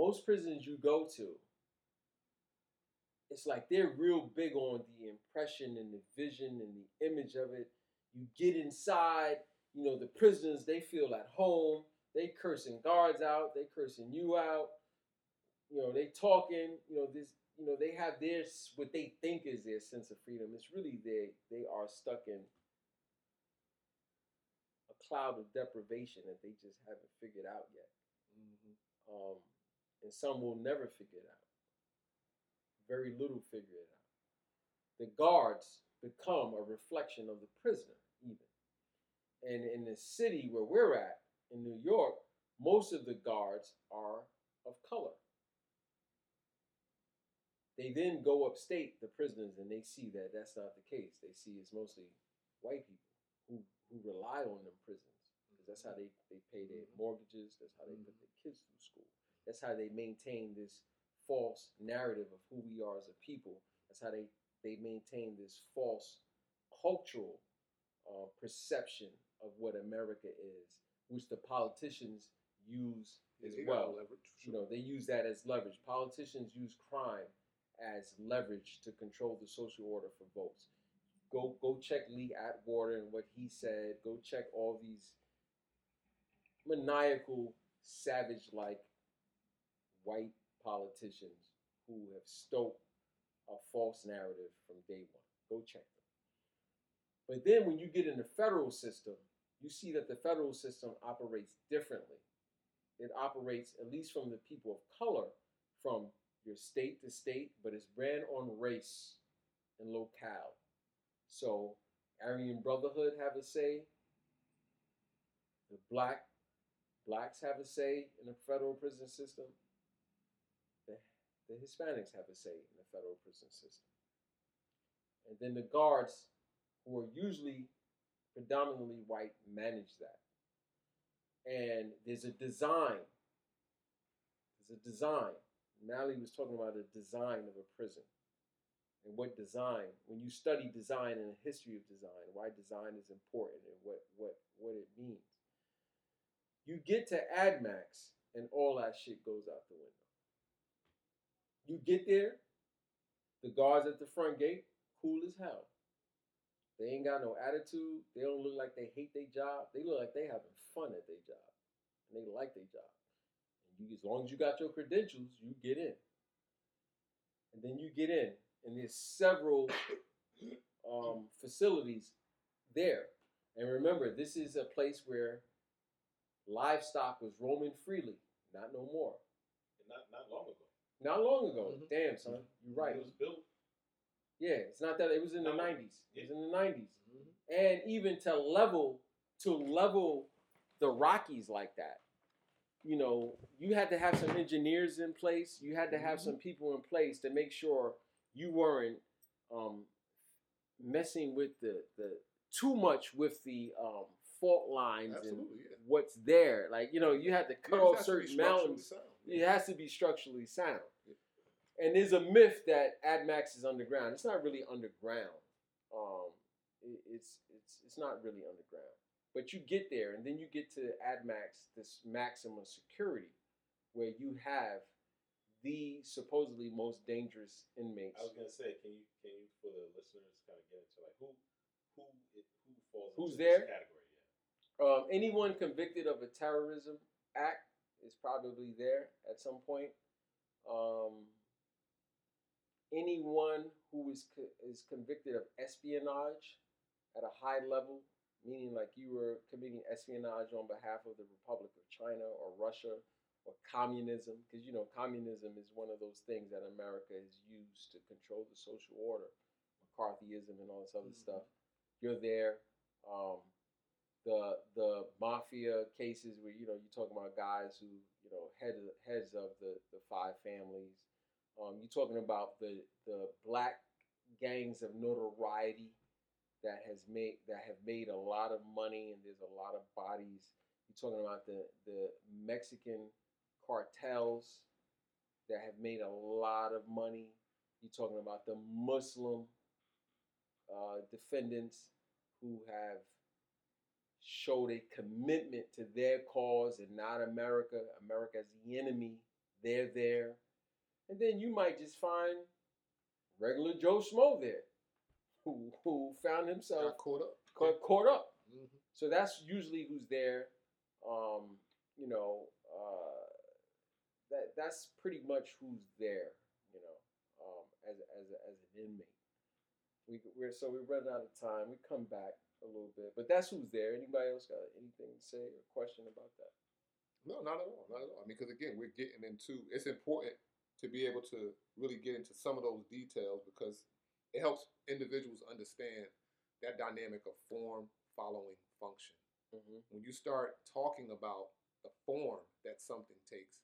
Most prisons you go to, it's like they're real big on the impression and the vision and the image of it. You get inside, you know, the prisoners, they feel at home. They cursing guards out, they cursing you out. You know, they talking, you know, this, you know, they have their what they think is their sense of freedom. It's really they they are stuck in a cloud of deprivation that they just haven't figured out yet. Um, and some will never figure it out. Very little figure it out. The guards become a reflection of the prisoner, even. And in the city where we're at, in New York, most of the guards are of color. They then go upstate, the prisoners, and they see that that's not the case. They see it's mostly white people who, who rely on them prisons because that's how they, they pay their mm-hmm. mortgages, that's how they mm-hmm. put their kids through school. That's how they maintain this false narrative of who we are as a people. That's how they, they maintain this false cultural uh, perception of what America is, which the politicians use as got well. leverage. You know, they use that as leverage. Politicians use crime as leverage to control the social order for votes. Go go check Lee Atwater and what he said. Go check all these maniacal, savage-like white politicians who have stoked a false narrative from day one. Go check them. But then when you get in the federal system, you see that the federal system operates differently. It operates, at least from the people of color, from your state to state, but it's ran on race and locale. So Aryan Brotherhood have a say. The black blacks have a say in the federal prison system. The, Hispanics have a say in the federal prison system. And then the guards, who are usually predominantly white, manage that. And there's a design. There's a design. Mally was talking about the design of a prison. And what design, when you study design and the history of design, why design is important and what, what, what it means. You get to AdMax and all that shit goes out the window. You get there, The guards at the front gate, cool as hell. They ain't got no attitude. They don't look like they hate their job. They look like they having fun at their job, and they like their job. And you, as long as you got your credentials, you get in. And then you get in, and there's several um, facilities there. And remember, this is a place where livestock was roaming freely. Not no more. Not not long ago. Not long ago. Damn, son, you're right. It was built. Yeah, it's not that it was in the nineties. It was in the 90s and even to level to level the Rockies like that. You know, you had to have some engineers in place. You had to have some people in place to make sure you weren't um, messing with the the too much with the um, fault lines and yeah. what's there. Like you know, you had to cut Yeah, off has to be certain mountains. sound. It has to be structurally sound. And there's a myth that AdMax is underground. It's not really underground. Um, it- it's it's it's not really underground. But you get there, and then you get to AdMax, this maximum security, where you have the supposedly most dangerous inmates. I was gonna say, can you can you for the listeners kind of get into like who who it, who falls Who's into there? this category? Um, anyone convicted of a terrorism act is probably there at some point. Um, anyone who is co- is convicted of espionage at a high level, meaning like you were committing espionage on behalf of the Republic of China or Russia or communism, because you know communism is one of those things that America has used to control the social order, McCarthyism and all this other stuff. You're there. Um, the the mafia cases where you know you're talking about guys who you know head heads of the the five families. Um, you're talking about the the black gangs of notoriety that has made that have made a lot of money and there's a lot of bodies. You're talking about the the Mexican cartels that have made a lot of money. You're talking about the Muslim uh, defendants who have showed a commitment to their cause and not America. America as the enemy. They're there. And then you might just find regular Joe Schmo there who, who found himself Got caught up. caught, caught up. Mhm. So that's usually who's there. Um, you know, uh, that that's pretty much who's there. You know, um, as as as an inmate. We we're so we run out of time. We come back a little bit, but that's who's there. Anybody else got anything to say or question about that? No, not at all. Not at all. I mean, because again, we're getting into. It's important to be able to really get into some of those details because it helps individuals understand that dynamic of form following function. Mm-hmm. When you start talking about the form that something takes,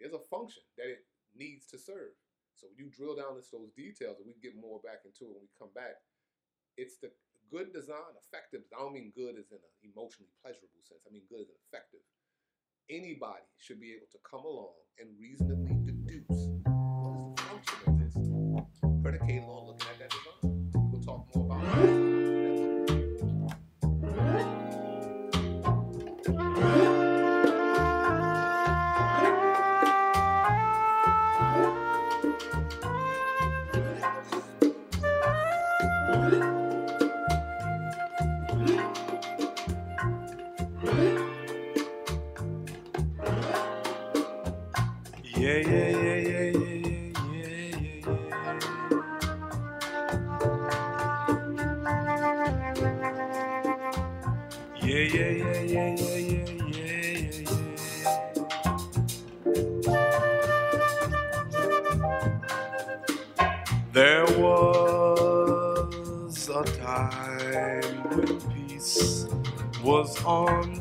there's a function that it needs to serve. So when you drill down into those details, and we get more back into it when we come back, it's the good design, effective. I don't mean good as in an emotionally pleasurable sense. I mean good as effective. Anybody should be able to come along and reasonably deduce what is the function of this, predicated on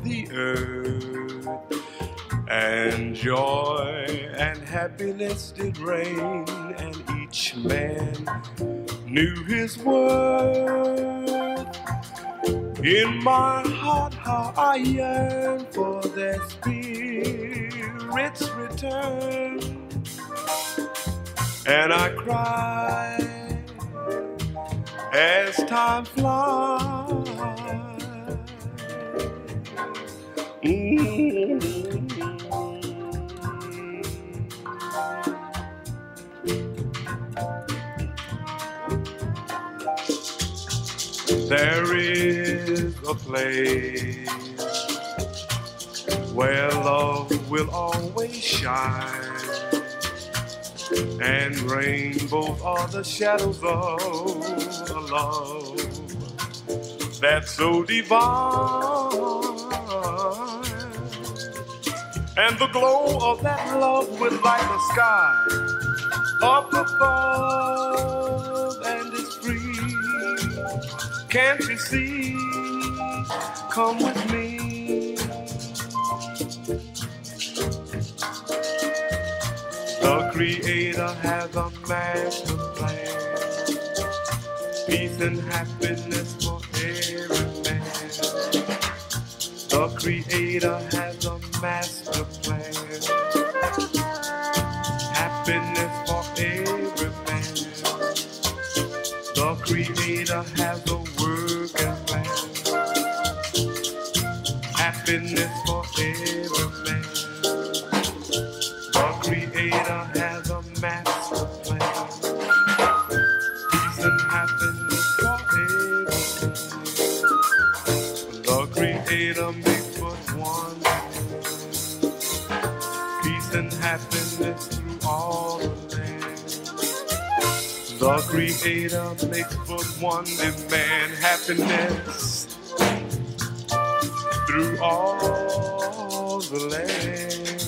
the earth and joy and happiness did reign, and each man knew his worth. In my heart, how I yearn for their spirit's return, and I cry as time flies. There is a place where love will always shine and rainbows are the shadows of a love that's so divine. And the glow of that love will light the sky up above, and it's free. Can't you see? Come with me. The Creator has a master plan. Peace and happiness Creator has a master plan. Happiness for every man. The Creator has a working plan. Happiness for every Creator makes but one demand happiness through all the land.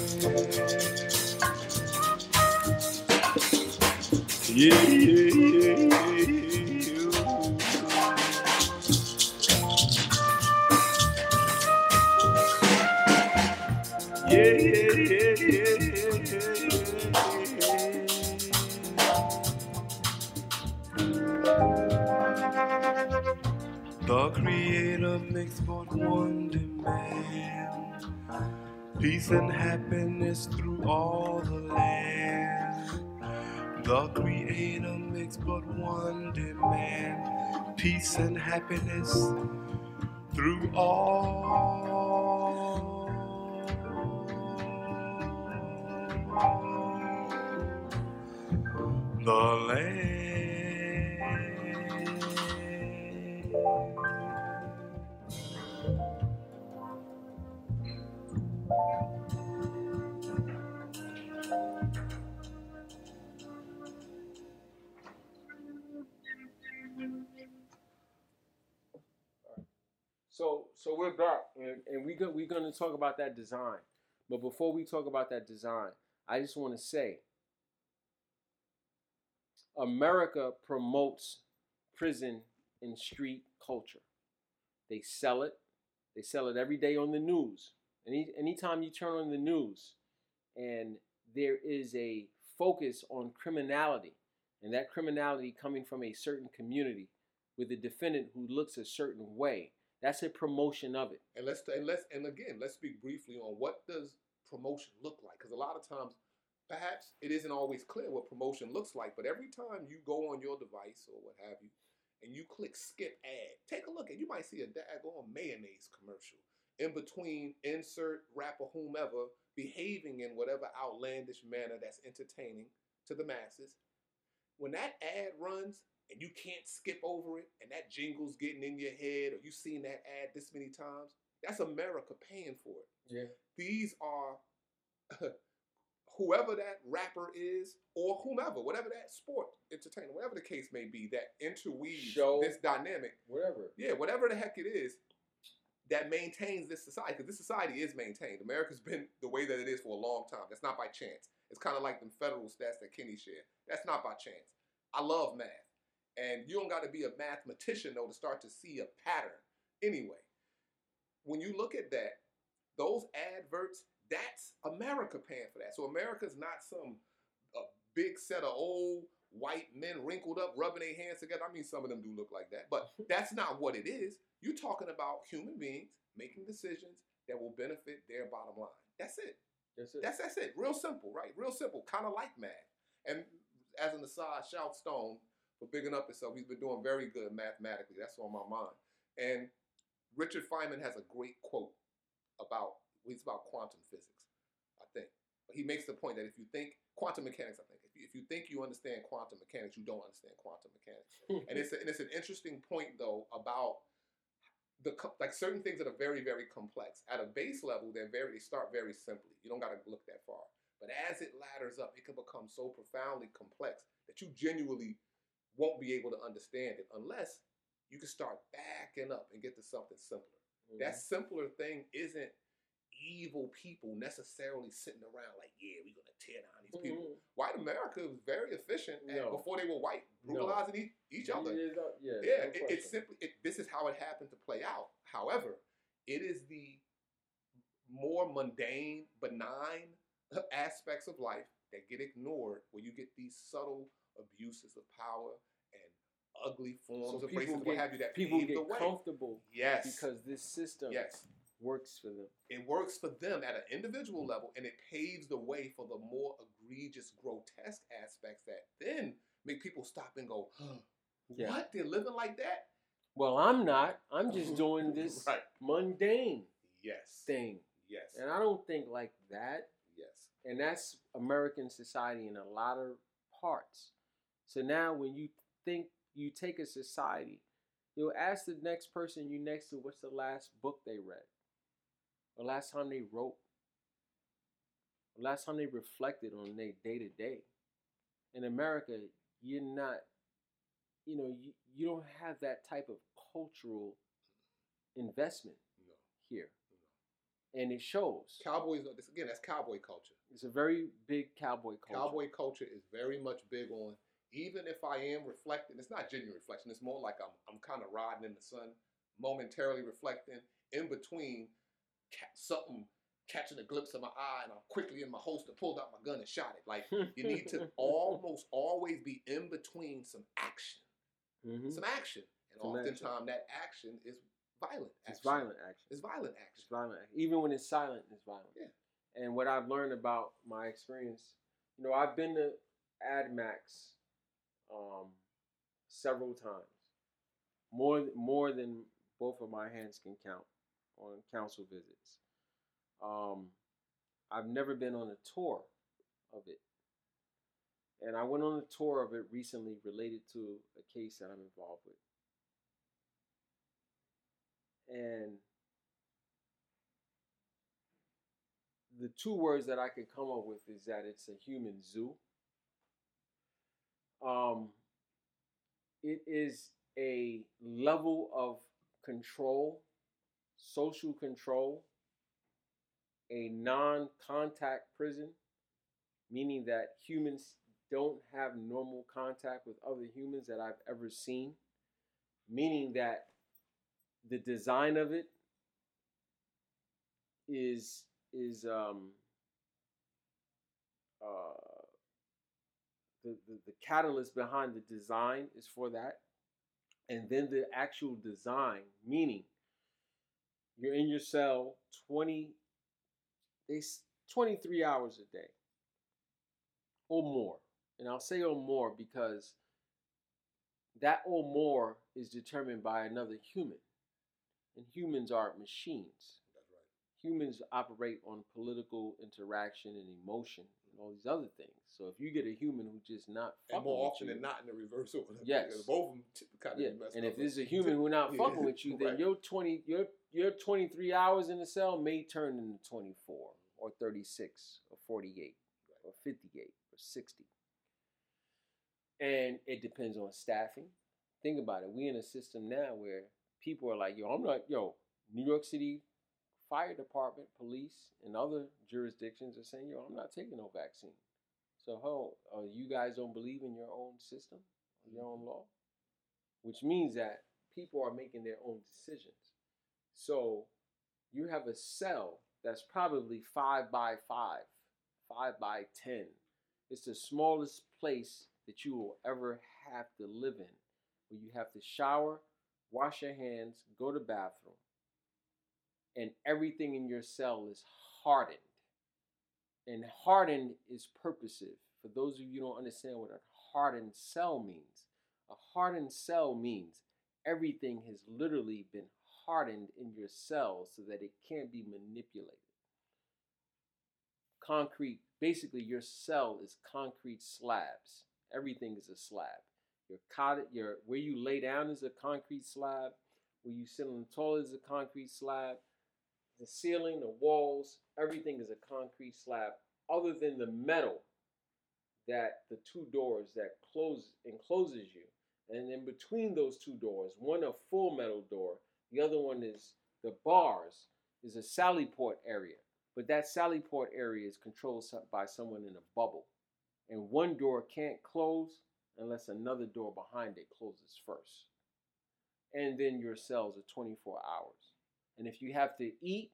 Yeah. Peace and happiness through all the land. The Creator makes but one demand peace and happiness through all the land. So so we're back, and, and we go, we're going to talk about that design. But before we talk about that design, I just want to say, America promotes prison and street culture. They sell it. They sell it every day on the news. Any anytime you turn on the news, and there is a focus on criminality, and that criminality coming from a certain community with a defendant who looks a certain way. That's a promotion of it. And let's and let's and again, let's speak briefly on what does promotion look like? Because a lot of times, perhaps it isn't always clear what promotion looks like. But every time you go on your device or what have you, and you click skip ad, take a look and you might see a daggone mayonnaise commercial in between insert rapper whomever behaving in whatever outlandish manner that's entertaining to the masses. When that ad runs, and you can't skip over it, and that jingle's getting in your head, or you've seen that ad this many times, that's America paying for it. Yeah. These are whoever that rapper is, or whomever, whatever that sport, entertainer, whatever the case may be, that interweaves Show. this dynamic. Whatever. Yeah, whatever the heck it is that maintains this society, because this society is maintained. America's been the way that it is for a long time. That's not by chance. It's kind of like the federal stats that Kenny shared. That's not by chance. I love math. And you don't got to be a mathematician, though, to start to see a pattern. Anyway, when you look at that, those adverts, that's America paying for that. So America's not some big set of old white men wrinkled up, rubbing their hands together. I mean, some of them do look like that, but that's not what it is. You're talking about human beings making decisions that will benefit their bottom line. That's it. That's it. That's that's it. Real simple, right? Real simple. Kind of like math. And as an aside, shout Stone for bigging up himself. He's been doing very good mathematically. That's on my mind. And Richard Feynman has a great quote about it's about quantum physics, I think. But he makes the point that if you think quantum mechanics, I think if you, think you understand quantum mechanics, you don't understand quantum mechanics. and it's a, and it's an interesting point though about the like certain things that are very very complex. At a base level, they're very they start very simply. You don't got to look that far. But as it ladders up, it can become so profoundly complex that you genuinely won't be able to understand it unless you can start backing up and get to something simpler. Mm-hmm. That simpler thing isn't evil people necessarily sitting around like, yeah, we're gonna tear down these people. Mhm. White America was very efficient No. before they were white, No. brutalizing each, each other. Yeah, yeah, Yeah, no it, it's simply it, this is how it happened to play out. However, it is the more mundane, benign aspects of life that get ignored, where you get these subtle abuses of power and ugly forms So of racism, what get- have you, that people get comfortable Yes. because this system Yes. Works for them. It works for them at an individual level, and it paves the way for the more egregious, grotesque aspects that then make people stop and go, Yeah. "What? They're living like that?" Well, I'm not. I'm just doing this Right. mundane Yes. thing. Yes. And I don't think like that. Yes. And that's American society in a lot of parts. So now when you think you take a society, you'll ask the next person you next to what's the last book they read, or last time they wrote, or last time they reflected on their day to day. In America, you're not, you know, you, you don't have that type of cultural investment No. here. And it shows. Cowboys. Again. That's cowboy culture. It's a very big cowboy culture. Cowboy culture is very much big on. Even if I am reflecting, it's not genuine reflection. It's more like I'm I'm kind of riding in the sun, momentarily reflecting. In between, ca- something catching a glimpse of my eye, and I'm quickly in my holster, pulled out my gun and shot it. Like you need to almost always be in between some action, Mhm. some action, and Some action. oftentimes that action is violent. It's violent action. It's violent It's action. violent. action. Even when it's silent, it's violent. Yeah. And what I've learned about my experience, you know, I've been to AdMax um, several times, more more than both of my hands can count on council visits. Um, I've never been on a tour of it, and I went on a tour of it recently related to a case that I'm involved with. And the two words that I could come up with is that it's a human zoo. Um, it is a level of control, social control, a non contact prison, meaning that humans don't have normal contact with other humans that I've ever seen, meaning that the design of it is is um uh the, the the catalyst behind the design is for that. And then the actual design meaning you're in your cell 20 they 23 hours a day or more and i'll say or more because that or more is determined by another human and humans are machines That's right. humans operate on political interaction and emotion and all these other things. So if you get a human who just not And fucking more often you, than not in the reverse order. Yes. Both of them kind of yeah, and if there's a human who not Yeah, fucking with you, then right. your twenty your your twenty three hours in the cell may turn into twenty four or thirty six or forty eight or fifty eight or sixty. And it depends on staffing. Think about it. We in a system now where people are like, yo, I'm not yo, New York City fire department, police, and other jurisdictions are saying, yo, I'm not taking no vaccine. So how uh, you guys don't believe in your own system, your own law? Which means that people are making their own decisions. So you have a cell that's probably five by five, five by ten. It's the smallest place that you will ever have to live in, where you have to shower, wash your hands, go to bathroom, and everything in your cell is hardened. And hardened is purposive. For those of you who don't understand what a hardened cell means, a hardened cell means everything has literally been hardened in your cells so that it can't be manipulated. Concrete basically your cell is concrete slabs. Everything is a slab. Your cot, your where you lay down is a concrete slab. Where you sit on the toilet is a concrete slab. The ceiling, the walls, everything is a concrete slab, other than the metal that the two doors that close encloses you. And in between those two doors, one a full metal door, the other one is the bars, is a sally port area. But that sally port area is controlled by someone in a bubble. And one door can't close unless another door behind it closes first. And then your cells are 24 hours. And if you have to eat,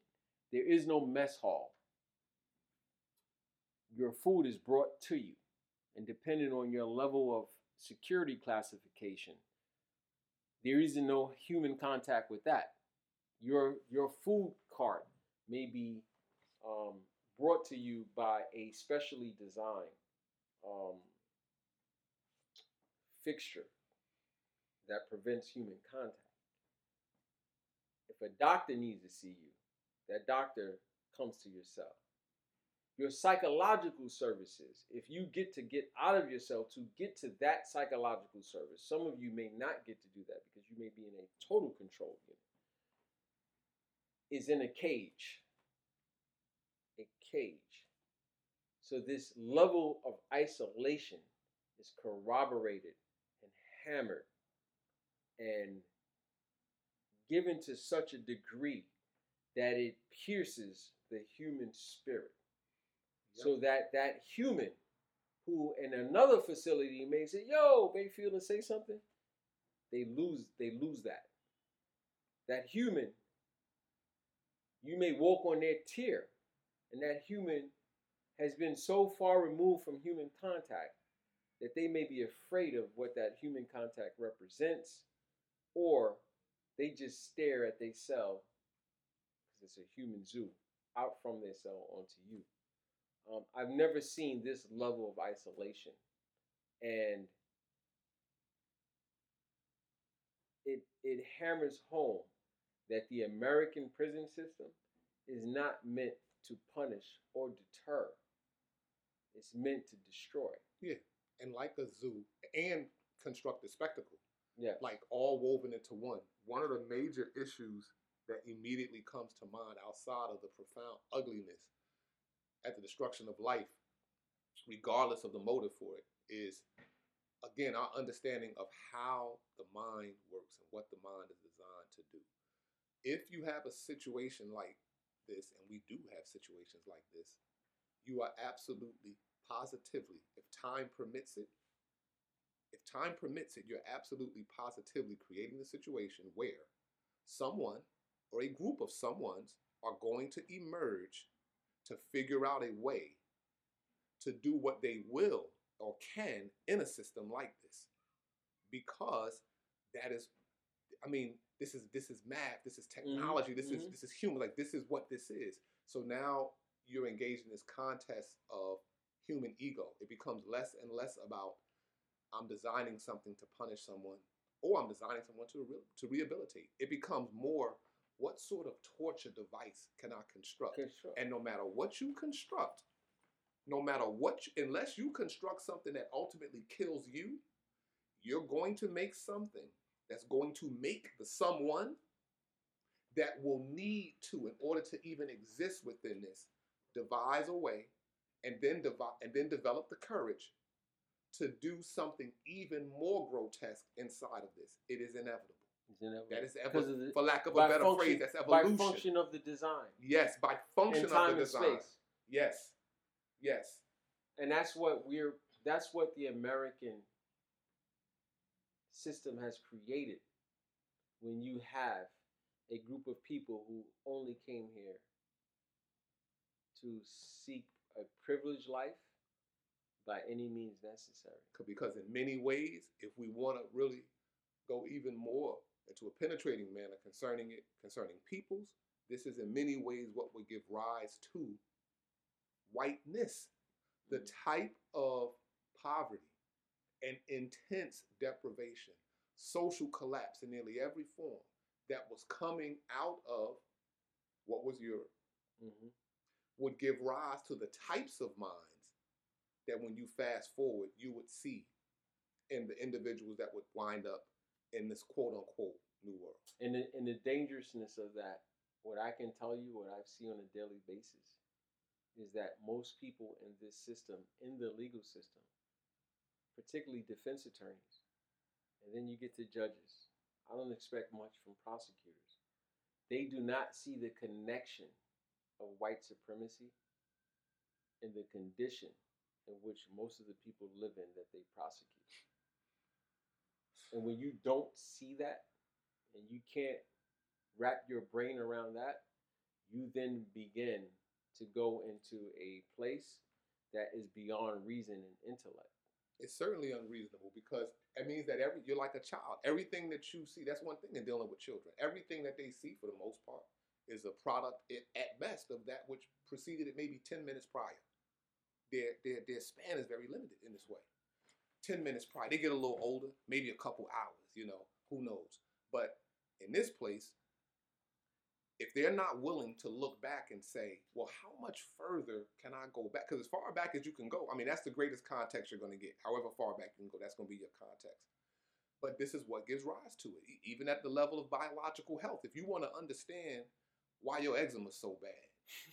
there is no mess hall. Your food is brought to you. And depending on your level of security classification, there is no human contact with that. Your your food cart may be um, brought to you by a specially designed um, fixture that prevents human contact. If a doctor needs to see you, that doctor comes to your cell. Your psychological services, if you get to get out of yourself to get to that psychological service, some of you may not get to do that because you may be in a total control unit, is in a cage. A cage. So this level of isolation is corroborated and hammered and given to such a degree that it pierces the human spirit. So that that human who in another facility may say, yo, Mayfield and say something, they lose they lose that. That human, you may walk on their tier, and that human has been so far removed from human contact that they may be afraid of what that human contact represents, or they just stare at their cell because it's a human zoo out from their cell onto you. Um, I've never seen this level of isolation, and it it hammers home that the American prison system is not meant to punish or deter. It's meant to destroy. Yeah, and like a zoo and construct a spectacle. Yeah. Like all woven into one. One of the major issues that immediately comes to mind outside of the profound ugliness at the destruction of life, regardless of the motive for it, is again our understanding of how the mind works and what the mind is designed to do. If you have a situation like this, and we do have situations like this, you are absolutely, positively, if time permits it, if time permits it, you're absolutely positively creating the situation where someone or a group of someones are going to emerge to figure out a way to do what they will or can in a system like this. Because that is i mean this is this is math this is technology this is mhm. this is human like this is what this is. So now you're engaged in this contest of human ego. It becomes less and less about i'm designing something to punish someone or i'm designing someone to re- to rehabilitate. It becomes more what sort of torture device can i construct? Construct. and no matter what you construct no matter what you- unless you construct something that ultimately kills you you're going to make something that's going to make the someone that will need to in order to even exist within this devise a way and then devi- and then develop the courage to do something even more grotesque inside of this. It is inevitable That is evo- for lack of a better function- phrase that's evolution. By function of the design. yes by function and time of the and design space. yes yes and that's what we're that's what the american system has created when you have a group of people who only came here to seek a privileged life by any means necessary because in many ways, if we want to really go even more into a penetrating manner concerning it, concerning peoples, this is in many ways what would give rise to whiteness, the type of poverty and intense deprivation, social collapse in nearly every form that was coming out of what was Europe Mhm. would give rise to the types of minds that when you fast forward, you would see in the individuals that would wind up in this quote unquote new world. And the, and the dangerousness of that, what I can tell you, what I see on a daily basis, is that most people in this system, in the legal system, particularly defense attorneys, and then you get to judges. I don't expect much from prosecutors. They do not see the connection of white supremacy and the condition in which most of the people live in that they prosecute. And when you don't see that, and you can't wrap your brain around that, you then begin to go into a place that is beyond reason and intellect. It's certainly unreasonable because it means that every you're like a child. Everything that you see, that's one thing in dealing with children. Everything that they see, for the most part, is a product at best of that which preceded it maybe 10 minutes prior. Their, their, their span is very limited in this way. 10 minutes prior. They get a little older, maybe a couple hours, you know, who knows. But in this place, if they're not willing to look back and say, well, how much further can I go back? Because as far back as you can go, I mean, that's the greatest context you're going to get. However far back you can go, that's going to be your context. But this is what gives rise to it, even at the level of biological health. If you want to understand why your eczema is so bad,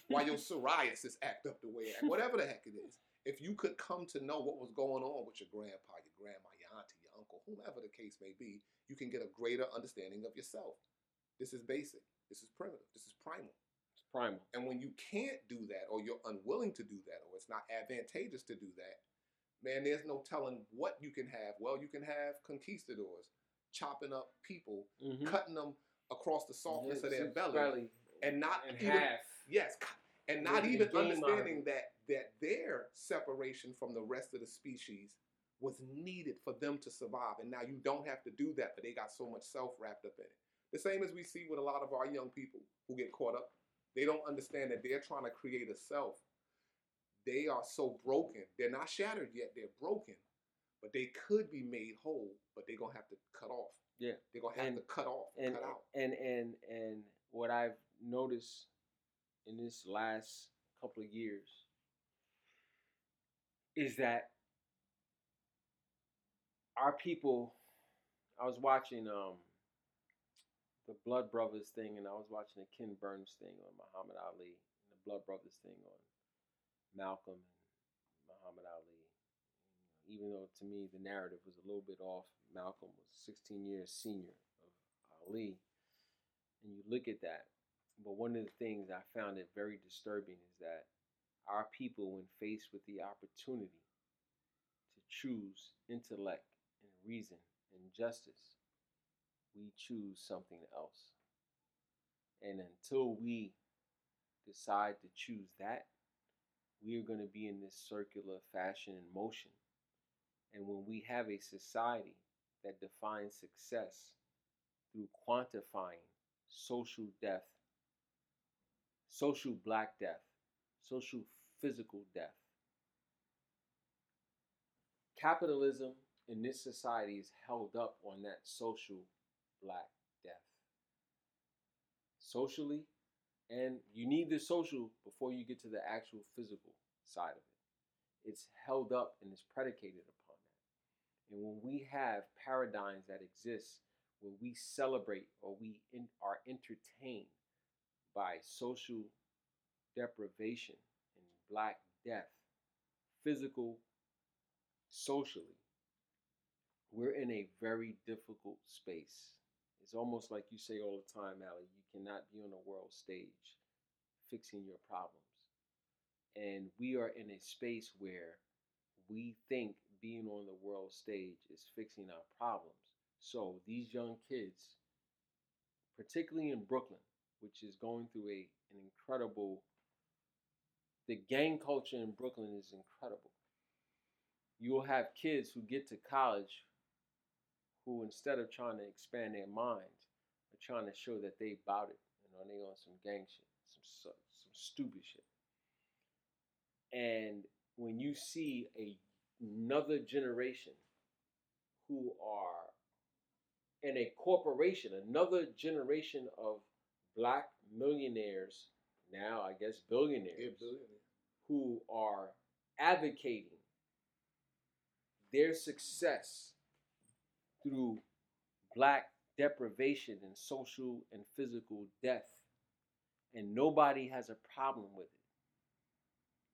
why your psoriasis act up the way it act, whatever the heck it is, if you could come to know what was going on with your grandpa, your grandma, your auntie, your uncle, whomever the case may be, you can get a greater understanding of yourself. This is basic. This is primitive. This is primal. It's primal. And when you can't do that, or you're unwilling to do that, or it's not advantageous to do that, man, there's no telling what you can have. Well, you can have conquistadors chopping up people, Mhm. cutting them across the softness of their belly, belly and not in even half. yes, and not even game out of understanding that that their separation from the rest of the species was needed for them to survive. And now you don't have to do that, but they got so much self wrapped up in it. The same as we see with a lot of our young people who get caught up. They don't understand that they're trying to create a self. They are so broken. They're not shattered yet. They're broken, but they could be made whole. But they're gonna have to cut off. Yeah. They're gonna have And- to cut off, and cut out. and and and what I've noticed in this last couple of years is that our people I was watching um the Blood Brothers thing and I was watching the Ken Burns thing on Muhammad Ali and the Blood Brothers thing on Malcolm and Muhammad Ali. Even though to me the narrative was a little bit off, Malcolm was 16 years senior of Ali, and you look at that. But one of the things I found it very disturbing is that our people, when faced with the opportunity to choose intellect and reason and justice, we choose something else. And until we decide to choose that, we are going to be in this circular fashion and motion. And when we have a society that defines success through quantifying social death, social black death, social physical death, capitalism in this society is held up on that social black death. Socially, and you need the social before you get to the actual physical side of it. It's held up and is predicated upon that. And when we have paradigms that exist where we celebrate or we in, are entertained by social deprivation and black death, physical, socially, we're in a very difficult space. It's almost like you say all the time, Ali, you cannot be on the world stage fixing your problems. And we are in a space where we think being on the world stage is fixing our problems. So these young kids, particularly in Brooklyn, which is going through a an incredible the gang culture in Brooklyn is incredible. You will have kids who get to college who instead of trying to expand their minds are trying to show that they about it and are they on some gang shit, some some stupid shit. And when you see a, another generation who are in a corporation, another generation of black millionaires, now I guess billionaires, Yeah, who are advocating their success through black deprivation and social and physical death, and nobody has a problem with it.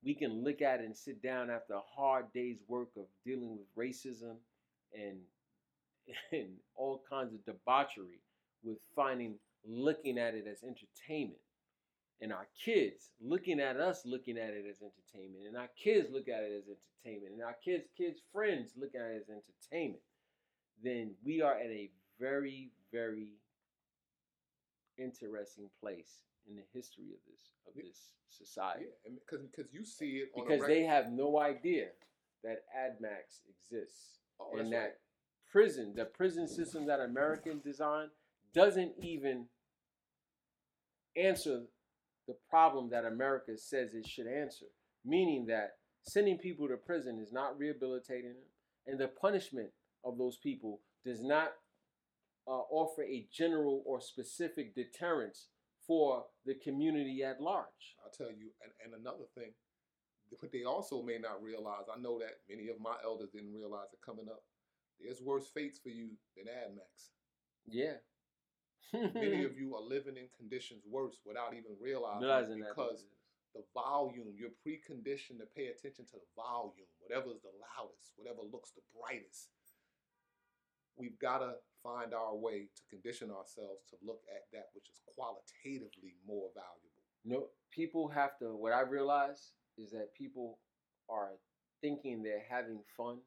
We can look at it and sit down after a hard day's work of dealing with racism and and all kinds of debauchery with finding looking at it as entertainment. And our kids looking at us looking at it as entertainment. And our kids look at it as entertainment. And our kids kids friends look at it as entertainment. Then we are at a very very interesting place in the history of this of this society. Yeah, because because you see it because reg- they have no idea that AdMax exists. Oh, and that right. prison, the prison system that American designed, doesn't even answer the problem that America says it should answer. Meaning that sending people to prison is not rehabilitating them, and the punishment of those people does not uh, offer a general or specific deterrence for the community at large. I'll tell you, and, and another thing, what they also may not realize, I know that many of my elders didn't realize it coming up. There's worse fates for you than AdMax. Yeah. Many of you are living in conditions worse without even realizing, Realizing because the volume, you're preconditioned to pay attention to the volume, whatever's the loudest, whatever looks the brightest. We've got to find our way to condition ourselves to look at that which is qualitatively more valuable. No, people have to. What I realize is that people are thinking they're having fun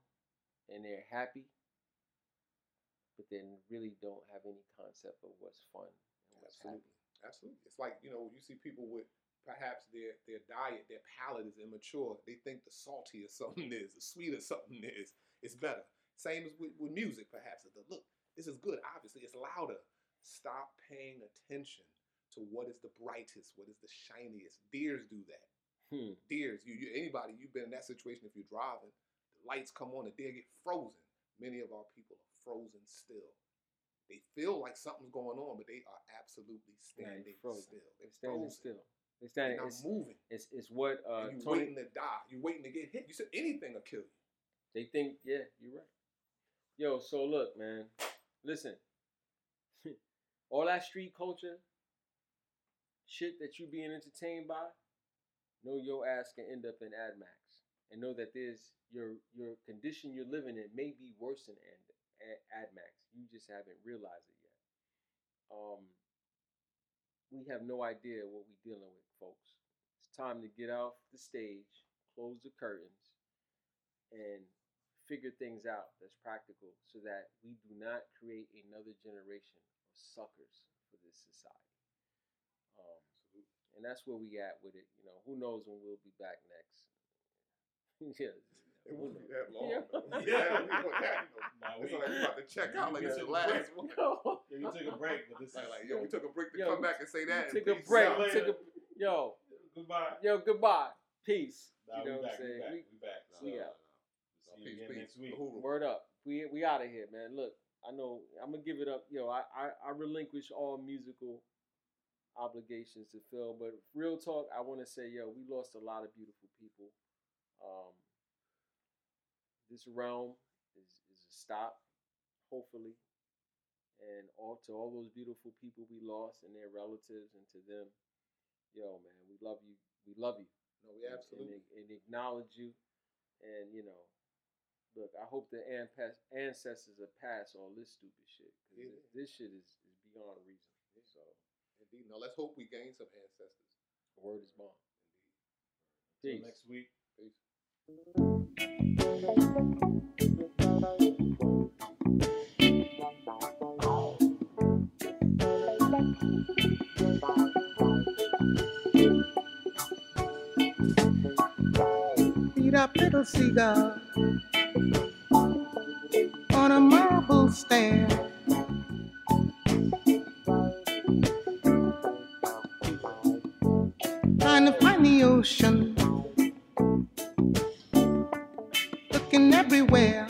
and they're happy, but then really don't have any concept of what's fun and what's Absolutely. happy. Absolutely. It's like, you know, you see people with perhaps their their diet, their palate is immature. They think the saltier something is, the sweeter something is, it's better. Same as with, with music, perhaps. The look, this is good, obviously, it's louder. Stop paying attention to what is the brightest, what is the shiniest. Deers do that. Hmm. Deers, you, you anybody, you've been in that situation if you're driving, the lights come on, the deer get frozen. Many of our people are frozen still. They feel like something's going on, but they are absolutely Yeah, standing they're frozen. still. They're standing frozen. still. They're They're not It's, moving. it's, it's what uh, and you Tony. waiting to die. You're waiting to get hit. You said anything will kill you. They think, yeah, you're right. Yo, so look, man, listen. All that street culture shit that you being entertained by, know your ass can end up in AdMax. And know that there's your your condition you're living in may be worse than AdMax. You just haven't realized it yet. Um, we have no idea what we're dealing with, folks. It's time to get off the stage, close the curtains, and figure things out that's practical so that we do not create another generation of suckers for this society. Um, and that's where we at with it. You know, who knows when we'll be back next? yes. It who won't be that long. Yeah. though. Yeah, we want that. Nah, It's we- like we about to check out like it's the last break. one. Yeah, you took a break, but this Like, is like, yo, we took a break to Yo, come back and say that. and Take a break. out. Take a yo. goodbye. Yo, goodbye. Peace. Nah, you know we what back, I'm saying? we back, We, we back. we So, out. See you Peace, again peace. next week. Word up. We we out of here, man. Look, I know I'm gonna give it up. Yo, I, I I relinquish all musical obligations to Phil, but real talk, I want to say, yo, we lost a lot of beautiful people. Um, this realm is is a stop, hopefully, and all to all those beautiful people we lost and their relatives and to them, yo, man, we love you. We love you No, we and- absolutely. and, and acknowledge you. And you know, look, I hope the ancestors have passed all this stupid shit because Yeah. this shit is, is beyond reason. So, Indeed. Now let's hope we gain some ancestors. the word is bond. Till Peace. next week. Peace. Eat up little cigar on a marble stand. Trying to find the ocean, everywhere.